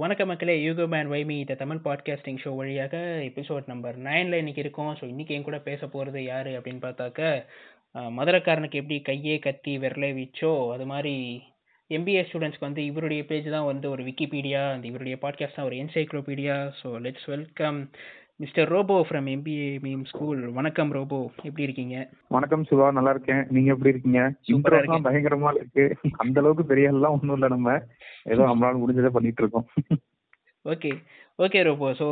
வணக்க மக்களே யூகோ மேன் வைமி இந்த தமிழ் பாட்காஸ்டிங் ஷோ வழியாக எபிசோட் நம்பர் நைனில் இன்னைக்கு இருக்கோம். ஸோ இன்னைக்கு என் கூட பேச போகிறது யார் அப்படின்னு பார்த்தாக்க மதுரக்காரனுக்கு எப்படி கையே கத்தி விரலே வீச்சோ அது மாதிரி எம்பிஏ ஸ்டூடெண்ட்ஸ்க்கு வந்து இவருடைய பேஜ் தான் வந்து ஒரு விக்கிபீடியா அந்த இவருடைய பாட்காஸ்ட் தான் ஒரு encyclopedia so let's welcome mister Robo from MBA meme school வணக்கம் ரோபோ எப்படி இருக்கீங்க? வணக்கம் சிவா. நல்லா இருக்கேன். நீங்க எப்படி இருக்கீங்க? இன்ட்ரோஸ்லாம் பயங்கரமா இருக்கு. அந்த அளவுக்கு பெரிய எல்லாம் ஒண்ணும் இல்ல நம்ம. ஏதோ நம்மளால முடிஞ்சதை பண்ணிட்டு இருக்கோம். ஓகே. ஓகே ரோபோ ஸோ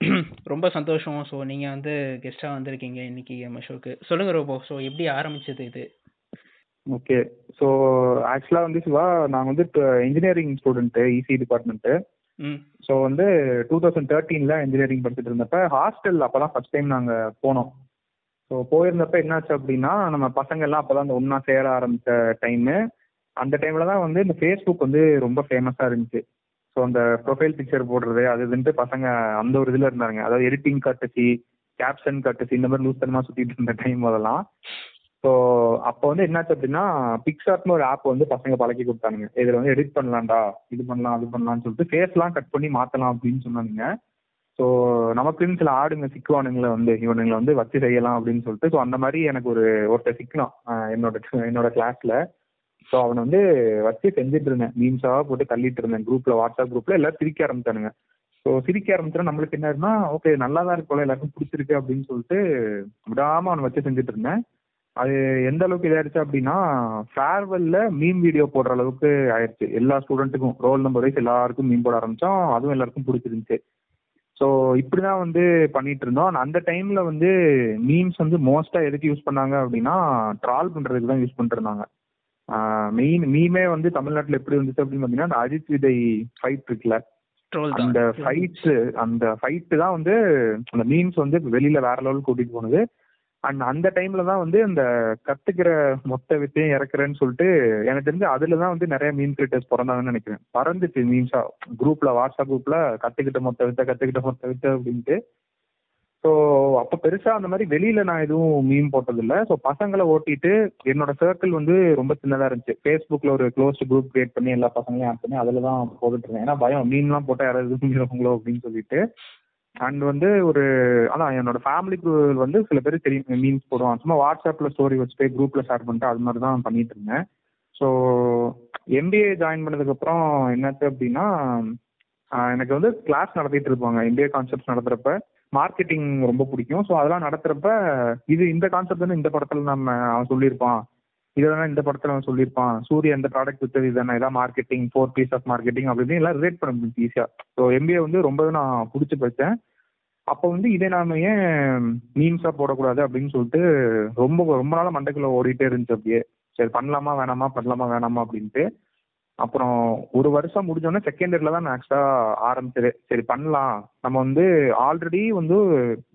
ரொம்ப சந்தோஷம். ஸோ நீங்கள் வந்து கெஸ்ட்டாக வந்திருக்கீங்க இன்னைக்கு நம்ம ஷோக்கு சொல்லுங்கள் ரோபோ ஸோ எப்படி ஆரம்பிச்சது இது? ஓகே. ஸோ ஆக்சுவலாக வந்து சிவா நான் வந்து engineering student EC department so வந்து டூ தௌசண்ட் தேர்ட்டீனில் இன்ஜினியரிங் படிச்சுட்டு இருந்தப்ப ஹாஸ்டல் அப்போ தான் ஃபஸ்ட் டைம் நாங்கள் போனோம். ஸோ போயிருந்தப்ப என்னாச்சு அப்படின்னா நம்ம பசங்க எல்லாம் அப்போ தான் ஒன்றா சேர ஆரம்பித்த டைமு அந்த டைமில் தான் வந்து இந்த ஃபேஸ்புக் வந்து ரொம்ப ஃபேமஸாக இருந்துச்சு. ஸோ அந்த ப்ரொஃபைல் பிக்சர் போடுறது அது இதுன்ட்டு பசங்க அந்த ஒரு இதில் இருந்தாங்க. அதாவது எடிட்டிங் கட்டுச்சு கேப்ஷன் கட்டுச்சு இந்த மாதிரி லூஸ் தனமாக சுற்றிட்டு இருந்த டைம் அதெல்லாம் ஸோ அப்போ வந்து என்னாச்சு அப்படின்னா பிக்சார்ட்னு ஒரு ஆப் வந்து பசங்க பழக்கி கொடுத்தானுங்க. இதில் வந்து எடிட் பண்ணலாம்டா இது பண்ணலாம் அது பண்ணலாம்னு சொல்லிட்டு ஃபேஸ்லாம் கட் பண்ணி மாற்றலாம் அப்படின்னு சொன்னானுங்க. ஸோ நமக்குன்னு சில ஆடுங்க சிக்குவானுங்களை வந்து இவனுங்களை வந்து வச்சு செய்யலாம் அப்படின்னு சொல்லிட்டு ஸோ அந்த மாதிரி எனக்கு ஒரு ஒருத்தர் சிக்கலாம் என்னோட என்னோட கிளாஸில் ஸோ அவனை வந்து வச்சு செஞ்சுட்டு இருந்தேன் மீம்ஸாக போட்டு தள்ளிட்டு இருந்தேன் குரூப்பில் வாட்ஸ்அப் குரூப்பில் எல்லாரும் சிரிக்க ஆரம்பித்தானுங்க ஸோ சிரிக்க ஆரம்பிச்சா நம்மளுக்கு என்ன இருந்தா ஓகே நல்லா தான் இருக்கும்ல எல்லாருக்கும் பிடிச்சிருக்கு அப்படின்னு சொல்லிட்டு விடாமல் அவனை வச்சு செஞ்சுட்டு இருந்தேன் அது எந்த அளவுக்கு இதாயிருச்சு அப்படின்னா ஃபேர்வெல்ல மீம் வீடியோ போடுற அளவுக்கு ஆயிடுச்சு. எல்லா ஸ்டூடெண்ட்டுக்கும் ரோல் நம்பர் வைஸ் எல்லாருக்கும் மீன் போட ஆரம்பிச்சோம். அதுவும் எல்லாருக்கும் பிடிச்சிருந்துச்சு. ஸோ இப்படி தான் வந்து பண்ணிட்டு இருந்தோம். அந்த டைம்ல வந்து மீம்ஸ் வந்து மோஸ்டா எதுக்கு யூஸ் பண்ணாங்க அப்படின்னா ட்ரால் பண்றதுக்கு தான் யூஸ் பண்ணிட்டு இருந்தாங்க. மெயின் மீமே வந்து தமிழ்நாட்டில் எப்படி வந்துச்சு அப்படின்னு பார்த்தீங்கன்னா அந்த அஜித் விஜய் ஃபைட் இருக்குல்ல அந்த ஃபைட்ஸ் அந்த ஃபைட்டு தான் வந்து அந்த மீம்ஸ் வந்து வெளியில வேற லெவலுக்கு கூட்டிட்டு போனது. அண்ட் அந்த டைம்ல தான் வந்து அந்த கத்துக்கிற மொத்த வித்தையும் இறக்குறேன்னு சொல்லிட்டு எனக்கு தெரிஞ்சு அதுல தான் வந்து நிறைய மீன் கிரியேட்டர்ஸ் பிறந்தாங்கன்னு நினைக்கிறேன். பறந்துச்சு மீன்ஸா குரூப்ல வாட்ஸ்அப் குரூப்ல கத்துக்கிட்ட மொத்த வித்தை கத்துக்கிட்ட மொத்த வித்தை அப்படின்ட்டு. ஸோ அப்போ பெருசா அந்த மாதிரி வெளியில நான் எதுவும் மீன் போட்டதில்லை. ஸோ பசங்களை ஓட்டிட்டு என்னோட சர்க்கிள் வந்து ரொம்ப சின்னதா இருந்துச்சு. ஃபேஸ்புக்ல ஒரு க்ளோஸ்ட் குரூப் கிரியேட் பண்ணி எல்லா பசங்களையும் ஆட் பண்ணி அதில் தான் போட்டுட்டு இருந்தேன். ஏன்னா பயம் மீன்லாம் போட்டால் யாராவது தூங்கிடுவாங்களோ அப்படின்னு சொல்லிட்டு. அண்ட் வந்து ஒரு அதான் என்னோட ஃபேமிலிக்கு வந்து சில பேர் தெரியும் மீன்ஸ் போடுவான் சும்மா வாட்ஸ்அப்பில் ஸ்டோரி வச்சுட்டு குரூப்பில் ஷேர் பண்ணிட்டு அது மாதிரி தான் பண்ணிட்டு இருந்தேன். ஸோ எம்பிஏ ஜாயின் பண்ணதுக்கப்புறம் என்னாச்சு அப்படின்னா எனக்கு வந்து கிளாஸ் நடத்திட்டு இருப்பாங்க. எம்பிஏ கான்செப்ட்ஸ் நடத்துகிறப்ப மார்க்கெட்டிங் ரொம்ப பிடிக்கும். ஸோ அதெல்லாம் நடத்துகிறப்ப இது இந்த கான்செப்ட் வந்து இந்த படத்தில் நம்ம அவன் சொல்லியிருப்பான். இதெல்லாம் இந்த படத்தில் அவன் சொல்லியிருப்பான். சூரிய இந்த ப்ராடக்ட் வித்தது இதானே இதான் marketing four P's of marketing அப்படின்னு எல்லாம் ரிலேட் பண்ண முடியும் ஈஸியாக ஸோ எம்பிஏ வந்து ரொம்பவே நான் பிடிச்சி படித்தேன் அப்போ வந்து இதே நாம ஏன் மீம்ஸா போடக்கூடாது அப்படின்னு சொல்லிட்டு ரொம்ப ரொம்ப நாளாக மண்டைக்குள்ள ஓடிட்டே இருந்துச்சு அப்படியே. சரி பண்ணலாமா வேணாமா பண்ணலாமா வேணாமா அப்படின்ட்டு. அப்புறம் ஒரு வருஷம் முடிஞ்சோடனே செகண்ட் இயர்ல தான் நான் ஆக்சுவலாக ஆரம்பிச்சது. சரி பண்ணலாம். நம்ம வந்து ஆல்ரெடி வந்து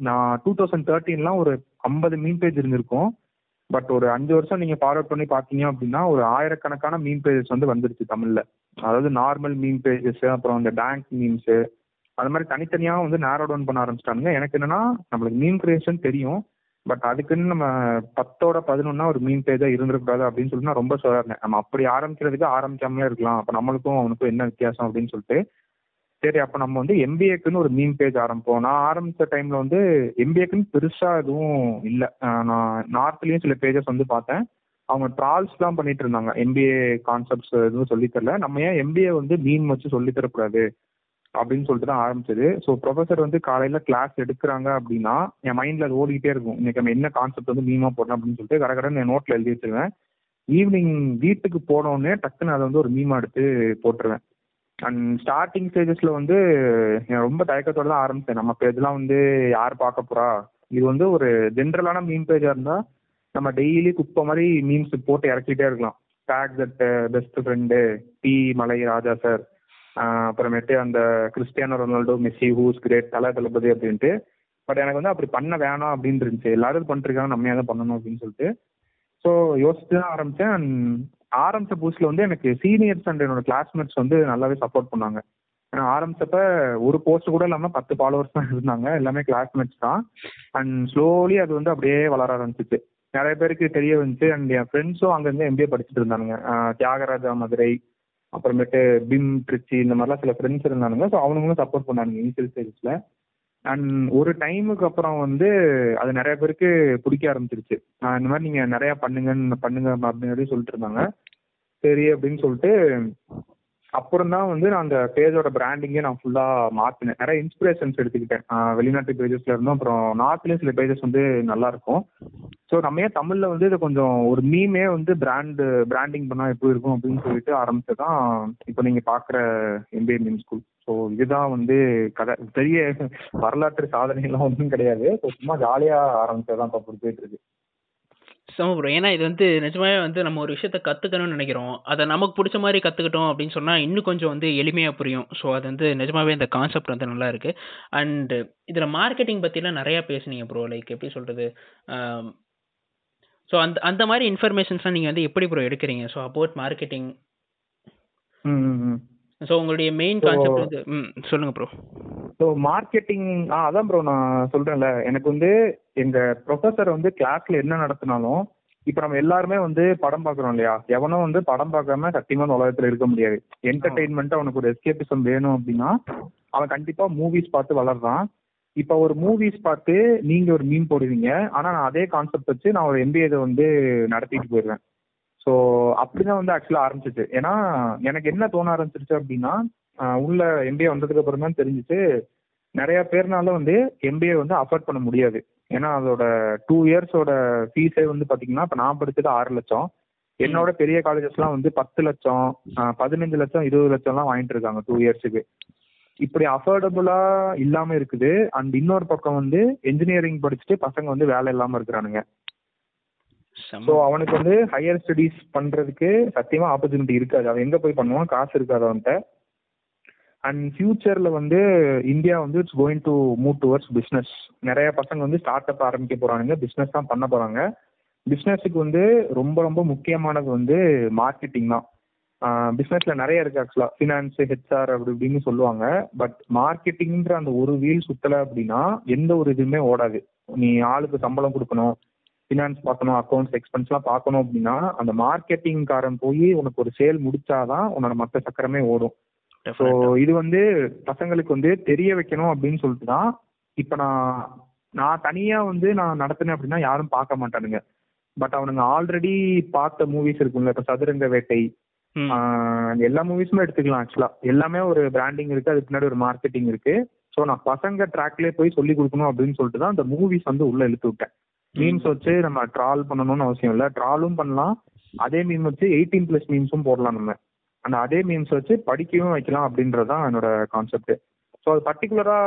நான் டூ தௌசண்ட் தேர்ட்டீன்லாம் ஒரு ஐம்பது மீன் பேஜ் இருந்திருக்கும். பட் ஒரு அஞ்சு வருஷம் நீங்கள் ஃபார்வர்ட் பண்ணி பார்த்தீங்க அப்படின்னா ஒரு ஆயிரக்கணக்கான மீன் பேஜஸ் வந்து வந்துருச்சு தமிழில். அதாவது நார்மல் மீன் பேஜஸ் அப்புறம் இந்த டேங்க் மீம்ஸு அது மாதிரி தனித்தனியாக வந்து நேரோ டவுன் பண்ண ஆரம்பிச்சிட்டாங்க எனக்கு என்னன்னா நம்மளுக்கு மீன் கிரியேஷன் தெரியும். பட் அதுக்குன்னு நம்ம பத்தோட பதினொன்னா ஒரு மீன் பேஜாக இருந்திருக்கூடாது அப்படின்னு சொல்லிட்டு நான் ரொம்ப சொல்லிருந்தேன் நம்ம அப்படி ஆரம்பிக்கிறதுக்கு ஆரம்பிக்காமலே இருக்கலாம். அப்போ நம்மளுக்கும் அவனுக்கும் என்ன வித்தியாசம் அப்படின்னு சொல்லிட்டு சரி அப்போ நம்ம வந்து எம்பிஏக்குன்னு ஒரு மீன் பேஜ் ஆரம்பிப்போம். நான் ஆரம்பித்த டைமில் வந்து எம்பிஏக்குன்னு பெருசாக எதுவும் இல்லை. நான் நார்த்லேயும் சில பேஜஸ் வந்து பார்த்தேன். அவங்க ட்ரால்ஸ் தான் பண்ணிட்டு இருந்தாங்க. எம்பிஏ கான்செப்ட்ஸ் எதுவும் சொல்லித்தரல நம்ம ஏன் எம்பிஏ வந்து மீன் வச்சு சொல்லித்தரக்கூடாது அப்படின்னு சொல்லிட்டு தான் ஆரம்பிச்சது. ஸோ ப்ரொஃபஸர் வந்து காலையில் கிளாஸ் எடுக்கிறாங்க அப்படின்னா என் மைண்டில் அது ஓடிக்கிட்டே இருக்கும். இன்னைக்கு நம்ம என்ன கான்செப்ட் வந்து மீமா போடணும் அப்படின்னு சொல்லிட்டு கரெக்டாக என் நோட்டில் எழுதி வச்சிருவேன். ஈவினிங் வீட்டுக்கு போனோடனே டக்குன்னு அதை வந்து ஒரு மீமா எடுத்து போட்டுருவேன். அண்ட் ஸ்டார்டிங் ஸ்டேஜஸில் வந்து ரொம்ப தயக்கத்தோட தான் ஆரம்பித்தேன் நம்ம பேஜ்லாம் வந்து யார் பார்க்க போகிறா இது வந்து ஒரு ஜென்ரலான மீன் பேஜாக இருந்தால் நம்ம டெய்லி குப்பை மாதிரி மீன்ஸ் போட்டு இறக்கிட்டே இருக்கலாம். Take that best friend T மலை ராஜா சார் அப்புறமேட்டு அந்த Cristiano Ronaldo Messi who's great Thala Thalapathy அப்படின்ட்டு. பட் எனக்கு வந்து அப்படி பண்ண வேணாம் அப்படின்னு இருந்துச்சு. எல்லாரும் பண்ணிருக்காங்க நம்ம தான் பண்ணணும் அப்படின்னு சொல்லிட்டு. ஸோ யோசிச்சு தான் ஆரம்பித்தேன் அண்ட் ஆரம்பித்த புதுசில் வந்து எனக்கு சீனியர்ஸ் அண்ட் என்னோட கிளாஸ்மேட்ஸ் வந்து நல்லாவே சப்போர்ட் பண்ணாங்க. ஏன்னா ஆரம்பிச்சப்ப ஒரு போஸ்ட் கூட இல்லாமல் பத்து ஃபாலோவர்ஸ் தான் இருந்தாங்க. எல்லாமே கிளாஸ்மேட்ஸ் தான். அண்ட் ஸ்லோலி அது வந்து அப்படியே வளர ஆரம்பிச்சிச்சு. நிறைய பேருக்கு தெரிய வந்துச்சு. அண்ட் என் ஃப்ரெண்ட்ஸும் அங்கேருந்து எம்பிஏ படிச்சுட்டு இருந்தானுங்க. தியாகராஜா மதுரை அப்புறமேட்டு பிம் ட்ரிச்சி இந்த மாதிரிலாம் சில ஃப்ரெண்ட்ஸ் இருந்தானுங்க. ஸோ அவனுங்களும் சப்போர்ட் பண்ணானுங்க இனிஷியல் ஸ்டேஜஸில் அண்ட் ஒரு டைமுக்கு அப்புறம் வந்து அது நிறைய பேருக்கு பிடிக்க ஆரம்பிச்சிருச்சு. இந்த மாதிரி நீங்கள் நிறையா பண்ணுங்கன்னு பண்ணுங்க அப்படின்னு சொல்லிட்டு இருந்தாங்க. சரி அப்படின்னு சொல்லிட்டு அப்புறம் தான் வந்து நான் அந்த பேஜோட பிராண்டிங்கே நான் ஃபுல்லாக மாற்றினேன் நிறைய இன்ஸ்பிரேஷன்ஸ் எடுத்துக்கிட்டேன். வெளிநாட்டு பேஜஸ்ல இருந்தும் அப்புறம் நார்த்லேயும் சில பேஜஸ் வந்து நல்லா இருக்கும். ஸோ நம்ம ஏன் தமிழில் வந்து இதை கொஞ்சம் ஒரு மீமே வந்து பிராண்டு பிராண்டிங் பண்ணால் எப்படி இருக்கும் அப்படின்னு சொல்லிட்டு ஆரம்பிச்சு தான் இப்போ நீங்கள் பார்க்குற எம்பிஏ மீன் ஸ்கூல் ஸோ இதுதான் வந்து கதை. பெரிய வரலாற்று சாதனைகள்லாம் ஒன்றும் கிடையாது. ஸோ சும்மா ஜாலியாக ஆரம்பிச்சதான் இப்போ போயிட்டு இருக்கு. செம ப்ரோ ஏன்னா இது வந்து நிஜமாவே வந்து நம்ம ஒரு விஷயத்த கத்துக்கணும்னு நினைக்கிறோம். அதை நமக்கு பிடிச்ச மாதிரி கத்துக்கிட்டோம் அப்படின்னு சொன்னா இன்னும் கொஞ்சம் வந்து எளிமையா புரியும். ஸோ அது வந்து நிஜமாவே இந்த கான்செப்ட் வந்து நல்லா இருக்கு. அண்ட் இதுல மார்க்கெட்டிங் பத்திலாம் நிறைய பேசுனீங்க ப்ரோ லைக் எப்படி சொல்றது? ஸோ அந்த அந்த மாதிரி இன்ஃபர்மேஷன்ஸ்லாம் நீங்க வந்து எப்படி ப்ரோ எடுக்கிறீங்க? ஸோ அபவுட் மார்க்கெட்டிங் ஸோ உங்களுடைய மெயின் கான்செப்ட் வந்து ம் சொல்லுங்க ப்ரோ ஸோ மார்க்கெட்டிங் ஆ அதான் ப்ரோ நான் சொல்கிறேன்ல எனக்கு வந்து எங்கள் ப்ரொஃபஸர் வந்து கிளாஸில் என்ன நடத்தினாலும் இப்போ நம்ம எல்லாருமே வந்து படம் பார்க்குறோம் இல்லையா? எவனும் வந்து படம் பார்க்காம சத்தியமாக உலகத்தில் இருக்க முடியாது. என்டர்டெயின்மெண்ட்டாக அவனுக்கு ஒரு எஸ்கேபிசம் வேணும் அப்படின்னா அவன் கண்டிப்பாக மூவிஸ் பார்த்து வளர்றான். இப்போ ஒரு மூவிஸ் பார்த்து நீங்கள் ஒரு மீன் போடுவீங்க. ஆனால் நான் அதே கான்செப்ட் வச்சு நான் ஒரு எம்பிஏ வந்து நடத்திட்டு போயிடுவேன். ஸோ அப்படிதான் வந்து ஆக்சுவலாக ஆரம்பிச்சிச்சு. ஏன்னா எனக்கு என்ன தோண ஆரம்பிச்சிருச்சு அப்படின்னா உள்ள எம்பிஏ வந்ததுக்கு அப்புறம் தான் தெரிஞ்சிச்சு. நிறைய பேர்னால வந்து எம்பிஏ வந்து அஃபோர்ட் பண்ண முடியாது. ஏன்னா அதோட டூ இயர்ஸோட ஃபீஸே வந்து பார்த்தீங்கன்னா இப்போ நான் படிச்சது ஆறு லட்சம். என்னோட பெரிய காலேஜஸ்லாம் வந்து பத்து லட்சம் பதினஞ்சு லட்சம் இருபது லட்சம்லாம் வாங்கிட்டு இருக்காங்க டூ இயர்ஸுக்கு இப்படி அஃபோர்டபுளா இல்லாம இருக்குது. அண்ட் இன்னொரு பக்கம் வந்து என்ஜினியரிங் படிச்சுட்டு பசங்க வந்து வேலை இல்லாம இருக்கிறானுங்க. ஸோ அவனுக்கு வந்து ஹையர் ஸ்டடீஸ் பண்றதுக்கு சத்தியமா ஆப்பர்ச்சுனிட்டி இருக்காது. அவன் எங்க போய் பண்ணுவான்? காசு இருக்காது அவன்கிட்ட. அண்ட் ஃபியூச்சர்ல வந்து இந்தியா வந்து it's going to move towards business நிறைய பசங்க வந்து ஸ்டார்ட் அப் ஆரம்பிக்க போறாங்க பிஸ்னஸ் தான் பண்ண போறாங்க. பிஸ்னஸுக்கு வந்து ரொம்ப ரொம்ப முக்கியமானது வந்து மார்க்கெட்டிங் தான். பிஸ்னஸ்ல நிறைய இருக்கு ஆக்சுவலா ஃபினான்ஸ் ஹெச்ஆர் அப்படி இப்படின்னு சொல்லுவாங்க. பட் மார்க்கெட்டிங்ன்ற அந்த ஒரு வீல் சுற்றலை அப்படின்னா எந்த ஒரு இதுவுமே ஓடாது. நீ ஆளுக்கு சம்பளம் கொடுக்கணும். ஃபினான்ஸ் பார்க்கணும் அக்கௌண்ட்ஸ் எக்ஸ்பென்ஸ்லாம் பார்க்கணும் அப்படின்னா அந்த மார்க்கெட்டிங்காரன் போய் உனக்கு ஒரு சேல் முடிச்சாதான் உன்னோட மற்ற சக்கரமே ஓடும். ஸோ இது வந்து பசங்களுக்கு வந்து தெரிய வைக்கணும் அப்படின்னு சொல்லிட்டு தான் இப்போ நான் நான் தனியாக வந்து நான் நடத்தினேன் அப்படின்னா யாரும் பார்க்க மாட்டானுங்க. பட் அவனுங்க ஆல்ரெடி பார்த்த மூவிஸ் இருக்குல்ல இப்போ சதுரங்க வேட்டை எல்லா மூவிஸுமே எடுத்துக்கலாம் ஆக்சுவலா எல்லாமே ஒரு பிராண்டிங் இருக்கு அதுக்கு பின்னாடி ஒரு மார்க்கெட்டிங் இருக்கு. ஸோ நான் பசங்க ட்ராக்லேயே போய் சொல்லி கொடுக்கணும் அப்படின்னு சொல்லிட்டு தான் அந்த மூவிஸ் வந்து உள்ள இழுத்து விட்டேன். மீம்ஸ் வச்சு நம்ம ட்ரால் பண்ணணும்னு அவசியம் இல்லை. ட்ராலும் பண்ணலாம். அதே மீம் வச்சு எயிட்டீன் பிளஸ் மீம்ஸும் போடலாம் நம்ம. அந்த அதே மீம்ஸ் வச்சு படிக்கவும் வைக்கலாம் அப்படின்றது தான் என்னோட கான்செப்ட் ஸோ அது பர்டிகுலரா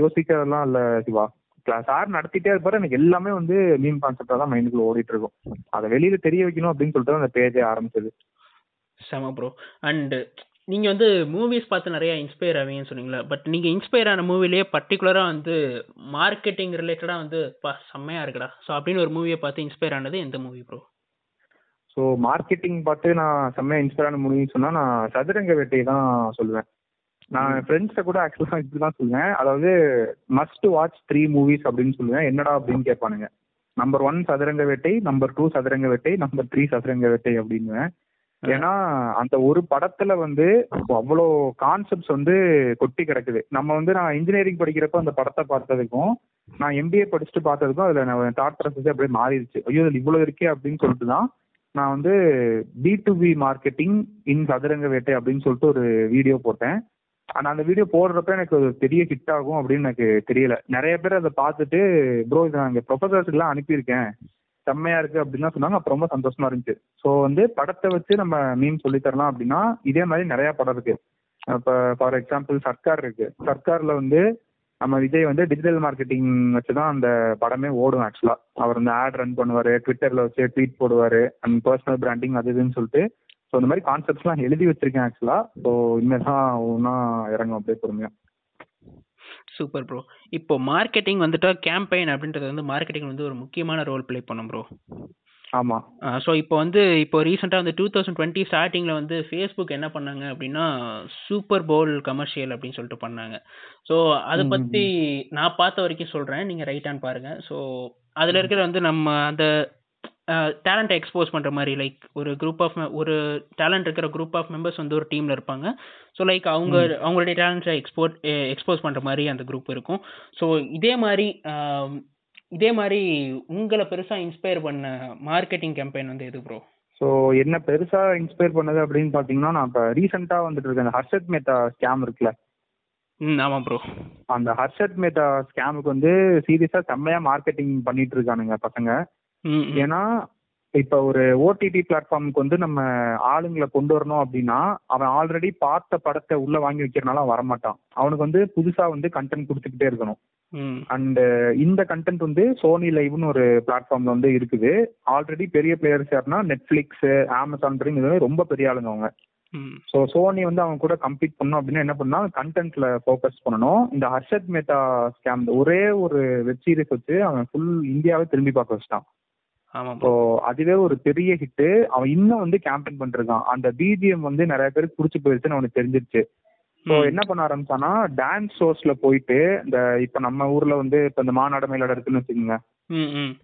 யோசிக்கிறதெல்லாம் இல்லை சிவா. கிளாஸ் சார் நடத்திட்டே இருப்பாரு. எனக்கு எல்லாமே வந்து மீம் கான்செப்டா தான் மைண்டுக்குள்ள ஓடிட்டு இருக்கும். அதை வெளியில தெரிய வைக்கணும் அப்படின்னு சொல்லிட்டு அந்த பேஜே ஆரம்பிச்சது. செம ப்ரோ அண்ட் நீங்க வந்து மூவிஸ் பார்த்து நிறைய இன்ஸ்பயர் ஆவீங்கன்னு சொன்னீங்களா பட் நீங்க இன்ஸ்பயர் ஆன மூவிலேயே பர்டிகுலரா வந்து மார்க்கெட்டிங் ரிலேட்டடா வந்து பா செம்மையா இருக்குடா. ஸோ அப்படின்னு ஒரு மூவியை பார்த்து இன்ஸ்பயர் ஆனது எந்த மூவி ப்ரோ ஸோ மார்க்கெட்டிங் பார்த்து நான் செம்மையாக இன்ஸ்பயர் ஆன மூவின்னு சொன்னால் நான் சதுரங்க வேட்டை தான் சொல்லுவேன் நான் ஃப்ரெண்ட்ஸை கூட ஆக்சுவலாக இப்படி தான் சொல்லுவேன் அதாவது மஸ்ட் வாட்ச் த்ரீ மூவிஸ் அப்படின்னு சொல்லுவேன். என்னடா அப்படின்னு கேட்பானுங்க. நம்பர் ஒன் சதுரங்க வேட்டை நம்பர் டூ சதுரங்க வேட்டை நம்பர் த்ரீ சதுரங்க வேட்டை அப்படின்னுவேன். ஏன்னா அந்த ஒரு படத்துல வந்து அவ்வளோ கான்செப்ட்ஸ் வந்து கொட்டி கிடக்குது. நம்ம வந்து நான் இன்ஜினியரிங் படிக்கிறப்ப அந்த படத்தை பார்த்ததுக்கும் நான் எம்பிஏ படிச்சுட்டு பார்த்ததுக்கும் அதுல நான் தாட் ப்ராசஸ் அப்படியே மாறிடுச்சு. ஐயோ இதுல இவ்வளவு இருக்கே அப்படின்னு சொல்லிட்டு தான் நான் வந்து B to B marketing in Sathuranga Vettai அப்படின்னு சொல்லிட்டு ஒரு வீடியோ போட்டேன். ஆனால் அந்த வீடியோ போடுறப்ப எனக்கு ஒரு பெரிய ஹிட் ஆகும் அப்படின்னு எனக்கு தெரியல. நிறைய பேர் அதை பார்த்துட்டு ப்ரோ இதை நான் இங்கே ப்ரொஃபசர்ஸ்க்குலாம் அனுப்பியிருக்கேன். செம்மையா இருக்கு அப்படின்னு சொன்னாங்க. அப்போ ரொம்ப சந்தோஷமா இருந்துச்சு. ஸோ வந்து படத்தை வச்சு நம்ம மீன் சொல்லி தரலாம் அப்படின்னா இதே மாதிரி நிறைய படம் இருக்கு. இப்போ ஃபார் எக்ஸாம்பிள் சர்க்கார் இருக்கு. சர்க்கார்ல வந்து நம்ம விஜய் வந்து டிஜிட்டல் மார்க்கெட்டிங் வச்சு தான் அந்த படமே ஓடும் ஆக்சுவலா அவர் வந்து ஆட் ரன் பண்ணுவார் ட்விட்டர்ல வச்சு ட்வீட் போடுவார் அண்ட் பர்சனல் பிராண்டிங் அது இதுன்னு சொல்லிட்டு. ஸோ இந்த மாதிரி கான்செப்ட்ஸ்லாம் எழுதி வச்சிருக்கேன் ஆக்சுவலா ஸோ இனிமேல் தான் ஒன்றா இறங்கும் அப்படியே பொறுமையாக சூப்பர் ப்ரோ இப்போ மார்க்கெட்டிங் வந்துட்டா கேம்பெயின் அப்படின்றது வந்து மார்க்கெட்டிங் வந்து ஒரு முக்கியமான ரோல் ப்ளே பண்ணும் ப்ரோ ஆமாம் ஸோ இப்போ வந்து இப்போ ரீசெண்டாக வந்து டூ தௌசண்ட் டுவெண்ட்டி ஸ்டார்டிங்கில் வந்து ஃபேஸ்புக் என்ன பண்ணாங்க அப்படின்னா சூப்பர் போல் கமர்ஷியல் அப்படின்னு சொல்லிட்டு பண்ணாங்க. ஸோ அதை பற்றி நான் பார்த்த வரைக்கும் சொல்கிறேன் நீங்கள் ரைட்டான்னு பாருங்கள் ஸோ அதில் இருக்கிற வந்து நம்ம அந்த டேலண்ட்டை எக்ஸ்போஸ் பண்ணுற மாதிரி லைக் ஒரு குரூப் ஆஃப் ஒரு டேலண்ட் இருக்கிற குரூப் ஆஃப் மெம்பர்ஸ் வந்து ஒரு டீமில் இருப்பாங்க. ஸோ லைக் அவங்க அவங்களுடைய டேலண்ட்டை எக்ஸ்போர்ட் எக்ஸ்போஸ் பண்ணுற மாதிரி அந்த குரூப் இருக்கும். ஸோ இதே மாதிரி இதே மாதிரி உங்களை பெருசாக இன்ஸ்பயர் பண்ண மார்க்கெட்டிங் கேம்பெயின் வந்து எது ப்ரோ ஸோ என்ன பெருசாக இன்ஸ்பயர் பண்ணது அப்படின்னு பார்த்தீங்கன்னா நான் இப்போ ரீசெண்டாக வந்துட்டு இருக்கேன். ஹர்ஷத் மேத்தா ஸ்கேம் இருக்குல்ல? ம் ஆமாம் ப்ரோ அந்த ஹர்ஷத் மேத்தா ஸ்கேமுக்கு வந்து சீரியஸாக செம்மையாக மார்க்கெட்டிங் பண்ணிட்டு இருக்கானுங்க பசங்க. ஏன்னா இப்போ ஒரு ஓடிடி பிளாட்ஃபார்முக்கு வந்து நம்ம ஆளுங்களை கொண்டு வரணும் அப்படின்னா அவன் ஆல்ரெடி பார்த்த படத்தை உள்ள வாங்கி வைக்கிறனால வரமாட்டான். அவனுக்கு வந்து புதுசா வந்து கண்டென்ட் கொடுத்துக்கிட்டே இருக்கணும். அண்ட் இந்த கண்டென்ட் வந்து சோனி லைவ்னு ஒரு பிளாட்ஃபார்ம்ல வந்து இருக்குது. ஆல்ரெடி பெரிய பிளேயர்ஸ் யாருன்னா நெட்ஃபிளிக்ஸ் அமேசான் இது ரொம்ப பெரிய ஆளுங்க அவங்க. ஸோ சோனி வந்து அவங்க கூட கம்ப்ளீட் பண்ணும் அப்படின்னா என்ன பண்ணா கண்டென்ட்ல ஃபோக்கஸ் பண்ணணும். இந்த ஹர்ஷத் மேத்தா ஸ்கேம் ஒரே ஒரு வெப் சீரிஸ் வச்சு அவன் ஃபுல் இந்தியாவே திரும்பி பார்க்க வச்சிட்டான். ஸோ அதுவே ஒரு பெரிய ஹிட்டு அவன் இன்னும் வந்து கேம்பெயின் பண்ணிருக்கான். அந்த பிஜிஎம் வந்து நிறைய பேருக்கு பிடிச்சி போயிருச்சுன்னு அவனுக்கு தெரிஞ்சிருச்சு. ஸோ என்ன பண்ண ஆரம்பிச்சானா டான்ஸ் ஷோஸ்ல போயிட்டு இந்த இப்ப நம்ம ஊர்ல வந்து இப்ப இந்த மாநாடு மயிலாட இருக்குன்னு வச்சுக்கோங்க.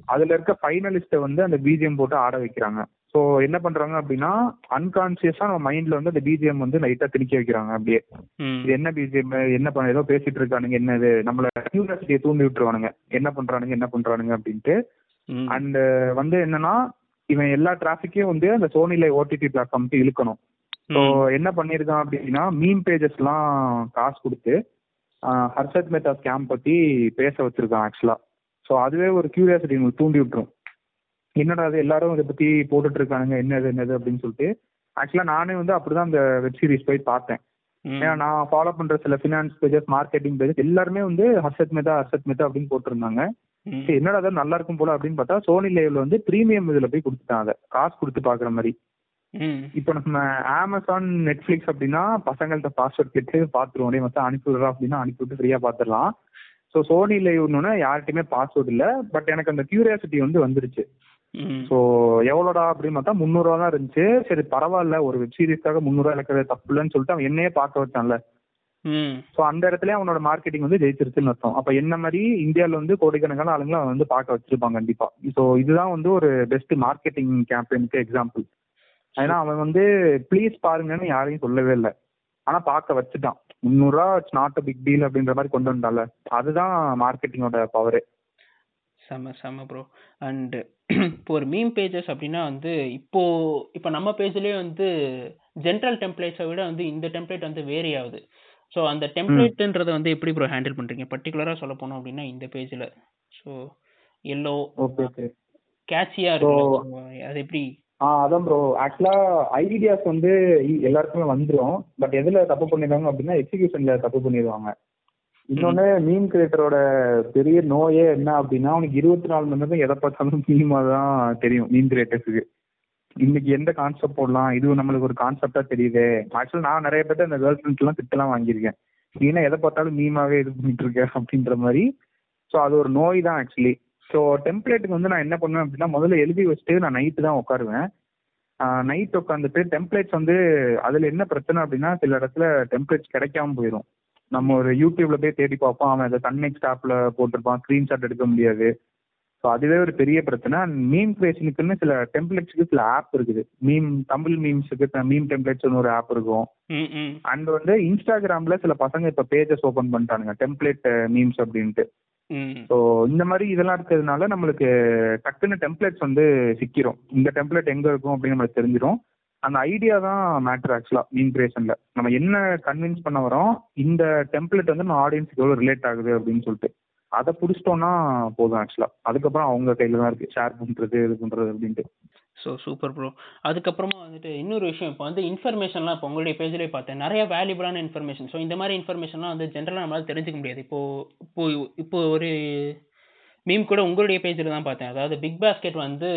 அதுல இருக்க ஃபைனலிஸ்ட வந்து அந்த பிஜிஎம் போட்டு ஆட வைக்கிறாங்க. ஸோ என்ன பண்றாங்க அப்படின்னா அன்கான்சியஸா நம்ம மைண்ட்ல வந்து அந்த பிஜிஎம் வந்து லைட்டா திணிக்க வைக்கிறாங்க அப்படியே. இது என்ன பிஜிஎம் என்ன பண்ண ஏதோ பேசிட்டு இருக்கானுங்க என்னது? நம்மள கியூரியாசிட்டியை தூண்டி விட்டுருவானுங்க. என்ன பண்றானுங்க என்ன பண்றானுங்க அப்படின்ட்டு அண்ட் வந்து என்னன்னா இவன் எல்லா டிராபிக்கையும் வந்து அந்த சோனில ஓடிடி பிளாட்ஃபார்முக்கு இழுக்கணும். ஸோ என்ன பண்ணிருக்கான் அப்படின்னா மீம் பேஜஸ்லாம் காசு கொடுத்து ஹர்ஷத் மேத்தா ஸ்கேம் பத்தி பேச வச்சிருக்கான் ஆக்சுவலா ஸோ அதுவே ஒரு கியூரியாசிட்டி உங்களுக்கு தூண்டி விட்டுரும். என்னடா அது எல்லாரும் இதை பத்தி போட்டுட்டு இருக்கானுங்க என்னது என்னது அப்படின்னு சொல்லிட்டு. ஆக்சுவலா நானே வந்து அப்படிதான் அந்த வெப் சீரிஸ் போய் பார்த்தேன். ஏன்னா நான் ஃபாலோ பண்ற சில ஃபினான்ஸ் பேஜஸ் மார்க்கெட்டிங் பேஜஸ் எல்லாருமே வந்து ஹர்ஷத் மேத்தா ஹர்ஷத் மேத்தா அப்படின்னு போட்டிருந்தாங்க. என்னடா அதான் நல்லா இருக்கும் போல அப்படின்னு பார்த்தா சோனி லைவ்ல வந்து பிரீமியம் இதுல போய் கொடுத்துட்டான் அதை காசு கொடுத்து பாக்குற மாதிரி. இப்போ நம்ம அமேசான் நெட்ஃபிளிக்ஸ் அப்படின்னா பசங்கள்ட்ட பாஸ்வேர்ட் கேட்டு பாத்துருவோம் மொத்தம் அனுப்பி விடுறோம் அப்படின்னா அனுப்பி விட்டு ஃப்ரீயா பாத்துடலாம் ஸோ சோனி லைவ்னு யார்கிட்டயுமே பாஸ்வேர்ட் இல்ல. பட் எனக்கு அந்த கியூரியாசிட்டி வந்து வந்துருச்சு. ஸோ எவ்வளோடா அப்படின்னு பார்த்தா முந்நூறுவா தான் இருந்துச்சு. சரி பரவாயில்ல. ஒரு வெப் சீரிஸ்க்காக முந்நூறுவா இழக்கிறது தப்பு இல்லைன்னு சொல்லிட்டு அவன் என்னையே பார்க்க வச்சான்ல. ஸோ அந்த இடத்துல அவனோட மார்க்கெட்டிங் வந்து ஜெயிச்சிருச்சுன்னு அர்த்தம். அப்போ என்ன மாதிரி இந்தியாவில் வந்து கோடிக்கணக்கான ஆளுங்களை அவன் வந்து பார்க்க வச்சிருப்பான் கண்டிப்பா. ஸோ இதுதான் வந்து ஒரு பெஸ்ட் மார்க்கெட்டிங் கேம்பெயினுக்கு எக்ஸாம்பிள் ஏன்னா அவன் வந்து ப்ளீஸ் பாருங்கன்னு யாரையும் சொல்லவே இல்லை. ஆனா பார்க்க வச்சுட்டான். முந்நூறுரூவா it's not a big deal அப்படின்ற மாதிரி கொண்டு வந்தால அதுதான் மார்க்கெட்டிங்கோட பவரு செம செம ப்ரோ அண்ட் இப்போ ஒரு மீம் பேஜஸ் அப்படின்னா வந்து இப்போ இப்போ நம்ம பேஜ்லேயே வந்து ஜென்ரல் டெம்ப்ளேட்ஸை விட வந்து இந்த டெம்ப்ளேட் வந்து வேரி ஆகுது ஸோ அந்த டெம்ப்ளேட்ன்றத வந்து எப்படி ப்ரோ ஹேண்டில் பண்ணுறீங்க பர்டிகுலராக சொல்ல போனோம் அப்படின்னா இந்த பேஜில் ஸோ எல்லோ ஓகே ஓகே கேட்சியாக இருக்கு அது எப்படி? ஆ அதான் ப்ரோ ஆக்சுவலா ஐடியாஸ் வந்து எல்லாருக்குமே வந்துடும் பட் எதுல தப்பு பண்ணிடுவாங்க அப்படின்னா எக்ஸிகியூஷன்ல தப்பு பண்ணிடுவாங்க இன்னொன்னு மீன் கிரியேட்டரோட பெரிய நோயே என்ன அப்படின்னா அவனுக்கு இருபத்தி நாலு மணி நேரம் எதை பார்த்தாலும் மீமா தான் தெரியும் மீன் கிரியேட்டர்ஸுக்கு இன்னைக்கு எந்த கான்செப்ட் போடலாம்? இது நம்மளுக்கு ஒரு கான்செப்டா தெரியுது. ஆக்சுவலி நான் நிறைய பேர்ட்ட இந்த கேர்ள் ஃப்ரெண்ட்ஸ் எல்லாம் திட்டலாம் வாங்கியிருக்கேன். நீனா எதை பார்த்தாலும் மீமாவே இது பண்ணிட்டு இருக்க அப்படின்ற மாதிரி. ஸோ அது ஒரு நோய் தான் ஆக்சுவலி ஸோ டெம்ப்ளேட்டுக்கு வந்து நான் என்ன பண்ணுவேன் அப்படின்னா முதல்ல எழுதி வச்சுட்டு நான் நைட்டு தான் உட்காருவேன். நைட் உட்காந்துட்டு டெம்ப்ளேட்ஸ் வந்து அதில் என்ன பிரச்சனை அப்படின்னா சில இடத்துல டெம்ப்ளேட்ஸ் கிடைக்காம போயிடும் நம்ம ஒரு யூடியூப்ல போய் தேடி பார்ப்போம். அவன் அதை தன்னெக்ஸ்ட் ஆப்ல போட்டிருப்பான். ஸ்க்ரீன்ஷாட் எடுக்க முடியாது. ஸோ அதுவே ஒரு பெரிய பிரச்சனை. மீம் கிரியேஷனுக்குன்னு சில டெம்ப்ளேட்ஸுக்கு சில ஆப் இருக்குது. மீம் தமிழ் மீம்ஸுக்கு மீம் டெம்ப்ளேட்ஸ்னு ஒரு ஆப் இருக்கும். அண்ட் வந்து இன்ஸ்டாகிராம்ல சில பசங்க இப்போ பேஜஸ் ஓப்பன் பண்ணிட்டானுங்க. டெம்ப்ளேட் மீம்ஸ் அப்படின்ட்டு. ஸோ இந்த மாதிரி இதெல்லாம் இருக்கிறதுனால நம்மளுக்கு டக்குன்னு டெம்ப்ளேட்ஸ் வந்து சிக்கிரும். இந்த டெம்ப்ளேட் எங்க இருக்கும் அப்படின்னு நம்மளுக்கு தெரிஞ்சிடும் அந்த ஐடியா தான் மேட்ரு ஆக்சுவலா மீன் கிரியேஷன்ல நம்ம என்ன கன்வின்ஸ் பண்ண வரோம்? இந்த டெம்ப்ளேட் வந்து நம்ம ஆடியன்ஸ்க்கு எவ்வளோ ரிலேட் ஆகுது அப்படின்னு சொல்லிட்டு. அதை பிடிச்சிட்டோம்னா போதும் ஆக்சுவலா அதுக்கப்புறம் அவங்க கையில தான் இருக்கு. ஷேர் பண்றது இது பண்றது அப்படின்ட்டு. ஸோ சூப்பர் ப்ரோ அதுக்கப்புறமா வந்துட்டு இன்னொரு விஷயம். இப்போ வந்து இன்ஃபர்மேஷன்லாம் இப்போ உங்களுடைய பேஜ்லேயே பார்த்தேன். நிறைய வேல்யூபிளான இன்ஃபர்மேஷன் ஸோ இந்த மாதிரி இன்ஃபர்மேஷன்லாம் வந்து ஜென்ரலாக நம்மளால் தெரிஞ்சுக்க முடியாது. இப்போ இப்போ இப்போ ஒரு மீம் கூட உங்களுடைய பேஜில் தான் பார்த்தேன். அதாவது பிக் பாஸ்கெட் வந்து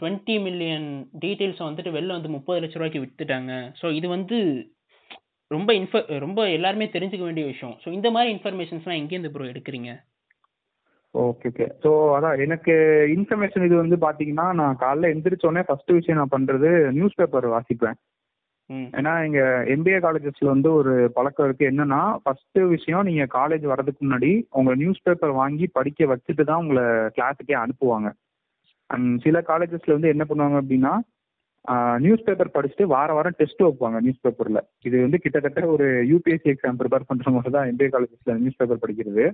டுவெண்ட்டி மில்லியன் டீட்டெயில்ஸை வந்துட்டு வெளில வந்து முப்பது லட்ச ரூபாய்க்கு விற்றுட்டாங்க ஸோ இது வந்து ரொம்ப இன்ஃப ரொம்ப எல்லாருமே தெரிஞ்சுக்க வேண்டிய விஷயம். ஸோ இந்த மாதிரி இன்ஃபர்மேஷன்ஸ்லாம் எங்கேருந்து ப்ரோ எடுக்கிறீங்க? ஓகே ஓகே ஸோ அதான் எனக்கு இன்ஃபர்மேஷன் இது வந்து பார்த்தீங்கன்னா நான் காலைல எந்திரிச்சோடனே ஃபர்ஸ்ட் விஷயம் நான் பண்ணுறது நியூஸ் பேப்பர் வாசிப்பேன் ஏன்னா இங்க எம்பிஏ காலேஜஸ்ல வந்து ஒரு பழக்கம் இருக்கு. என்னன்னா ஃபர்ஸ்ட் விஷயம் நீங்க காலேஜ் வரதுக்கு முன்னாடி உங்க நியூஸ் பேப்பர் வாங்கி படிக்க வச்சுட்டு தான் உங்களை கிளாஸுக்கே அனுப்புவாங்க. அண்ட் சில காலேஜஸ்ல வந்து என்ன பண்ணுவாங்க அப்படின்னா நியூஸ் பேப்பர் படிச்சுட்டு வார வாரம் டெஸ்ட் வைப்பாங்க நியூஸ் பேப்பர்ல இது வந்து கிட்டத்தட்ட ஒரு யூபிஎஸ்சி எக்ஸாம் ப்ரிப்பேர் பண்றவங்க தான் எம்பிஏ காலேஜஸ்ல நியூஸ் பேப்பர் படிக்கிறது.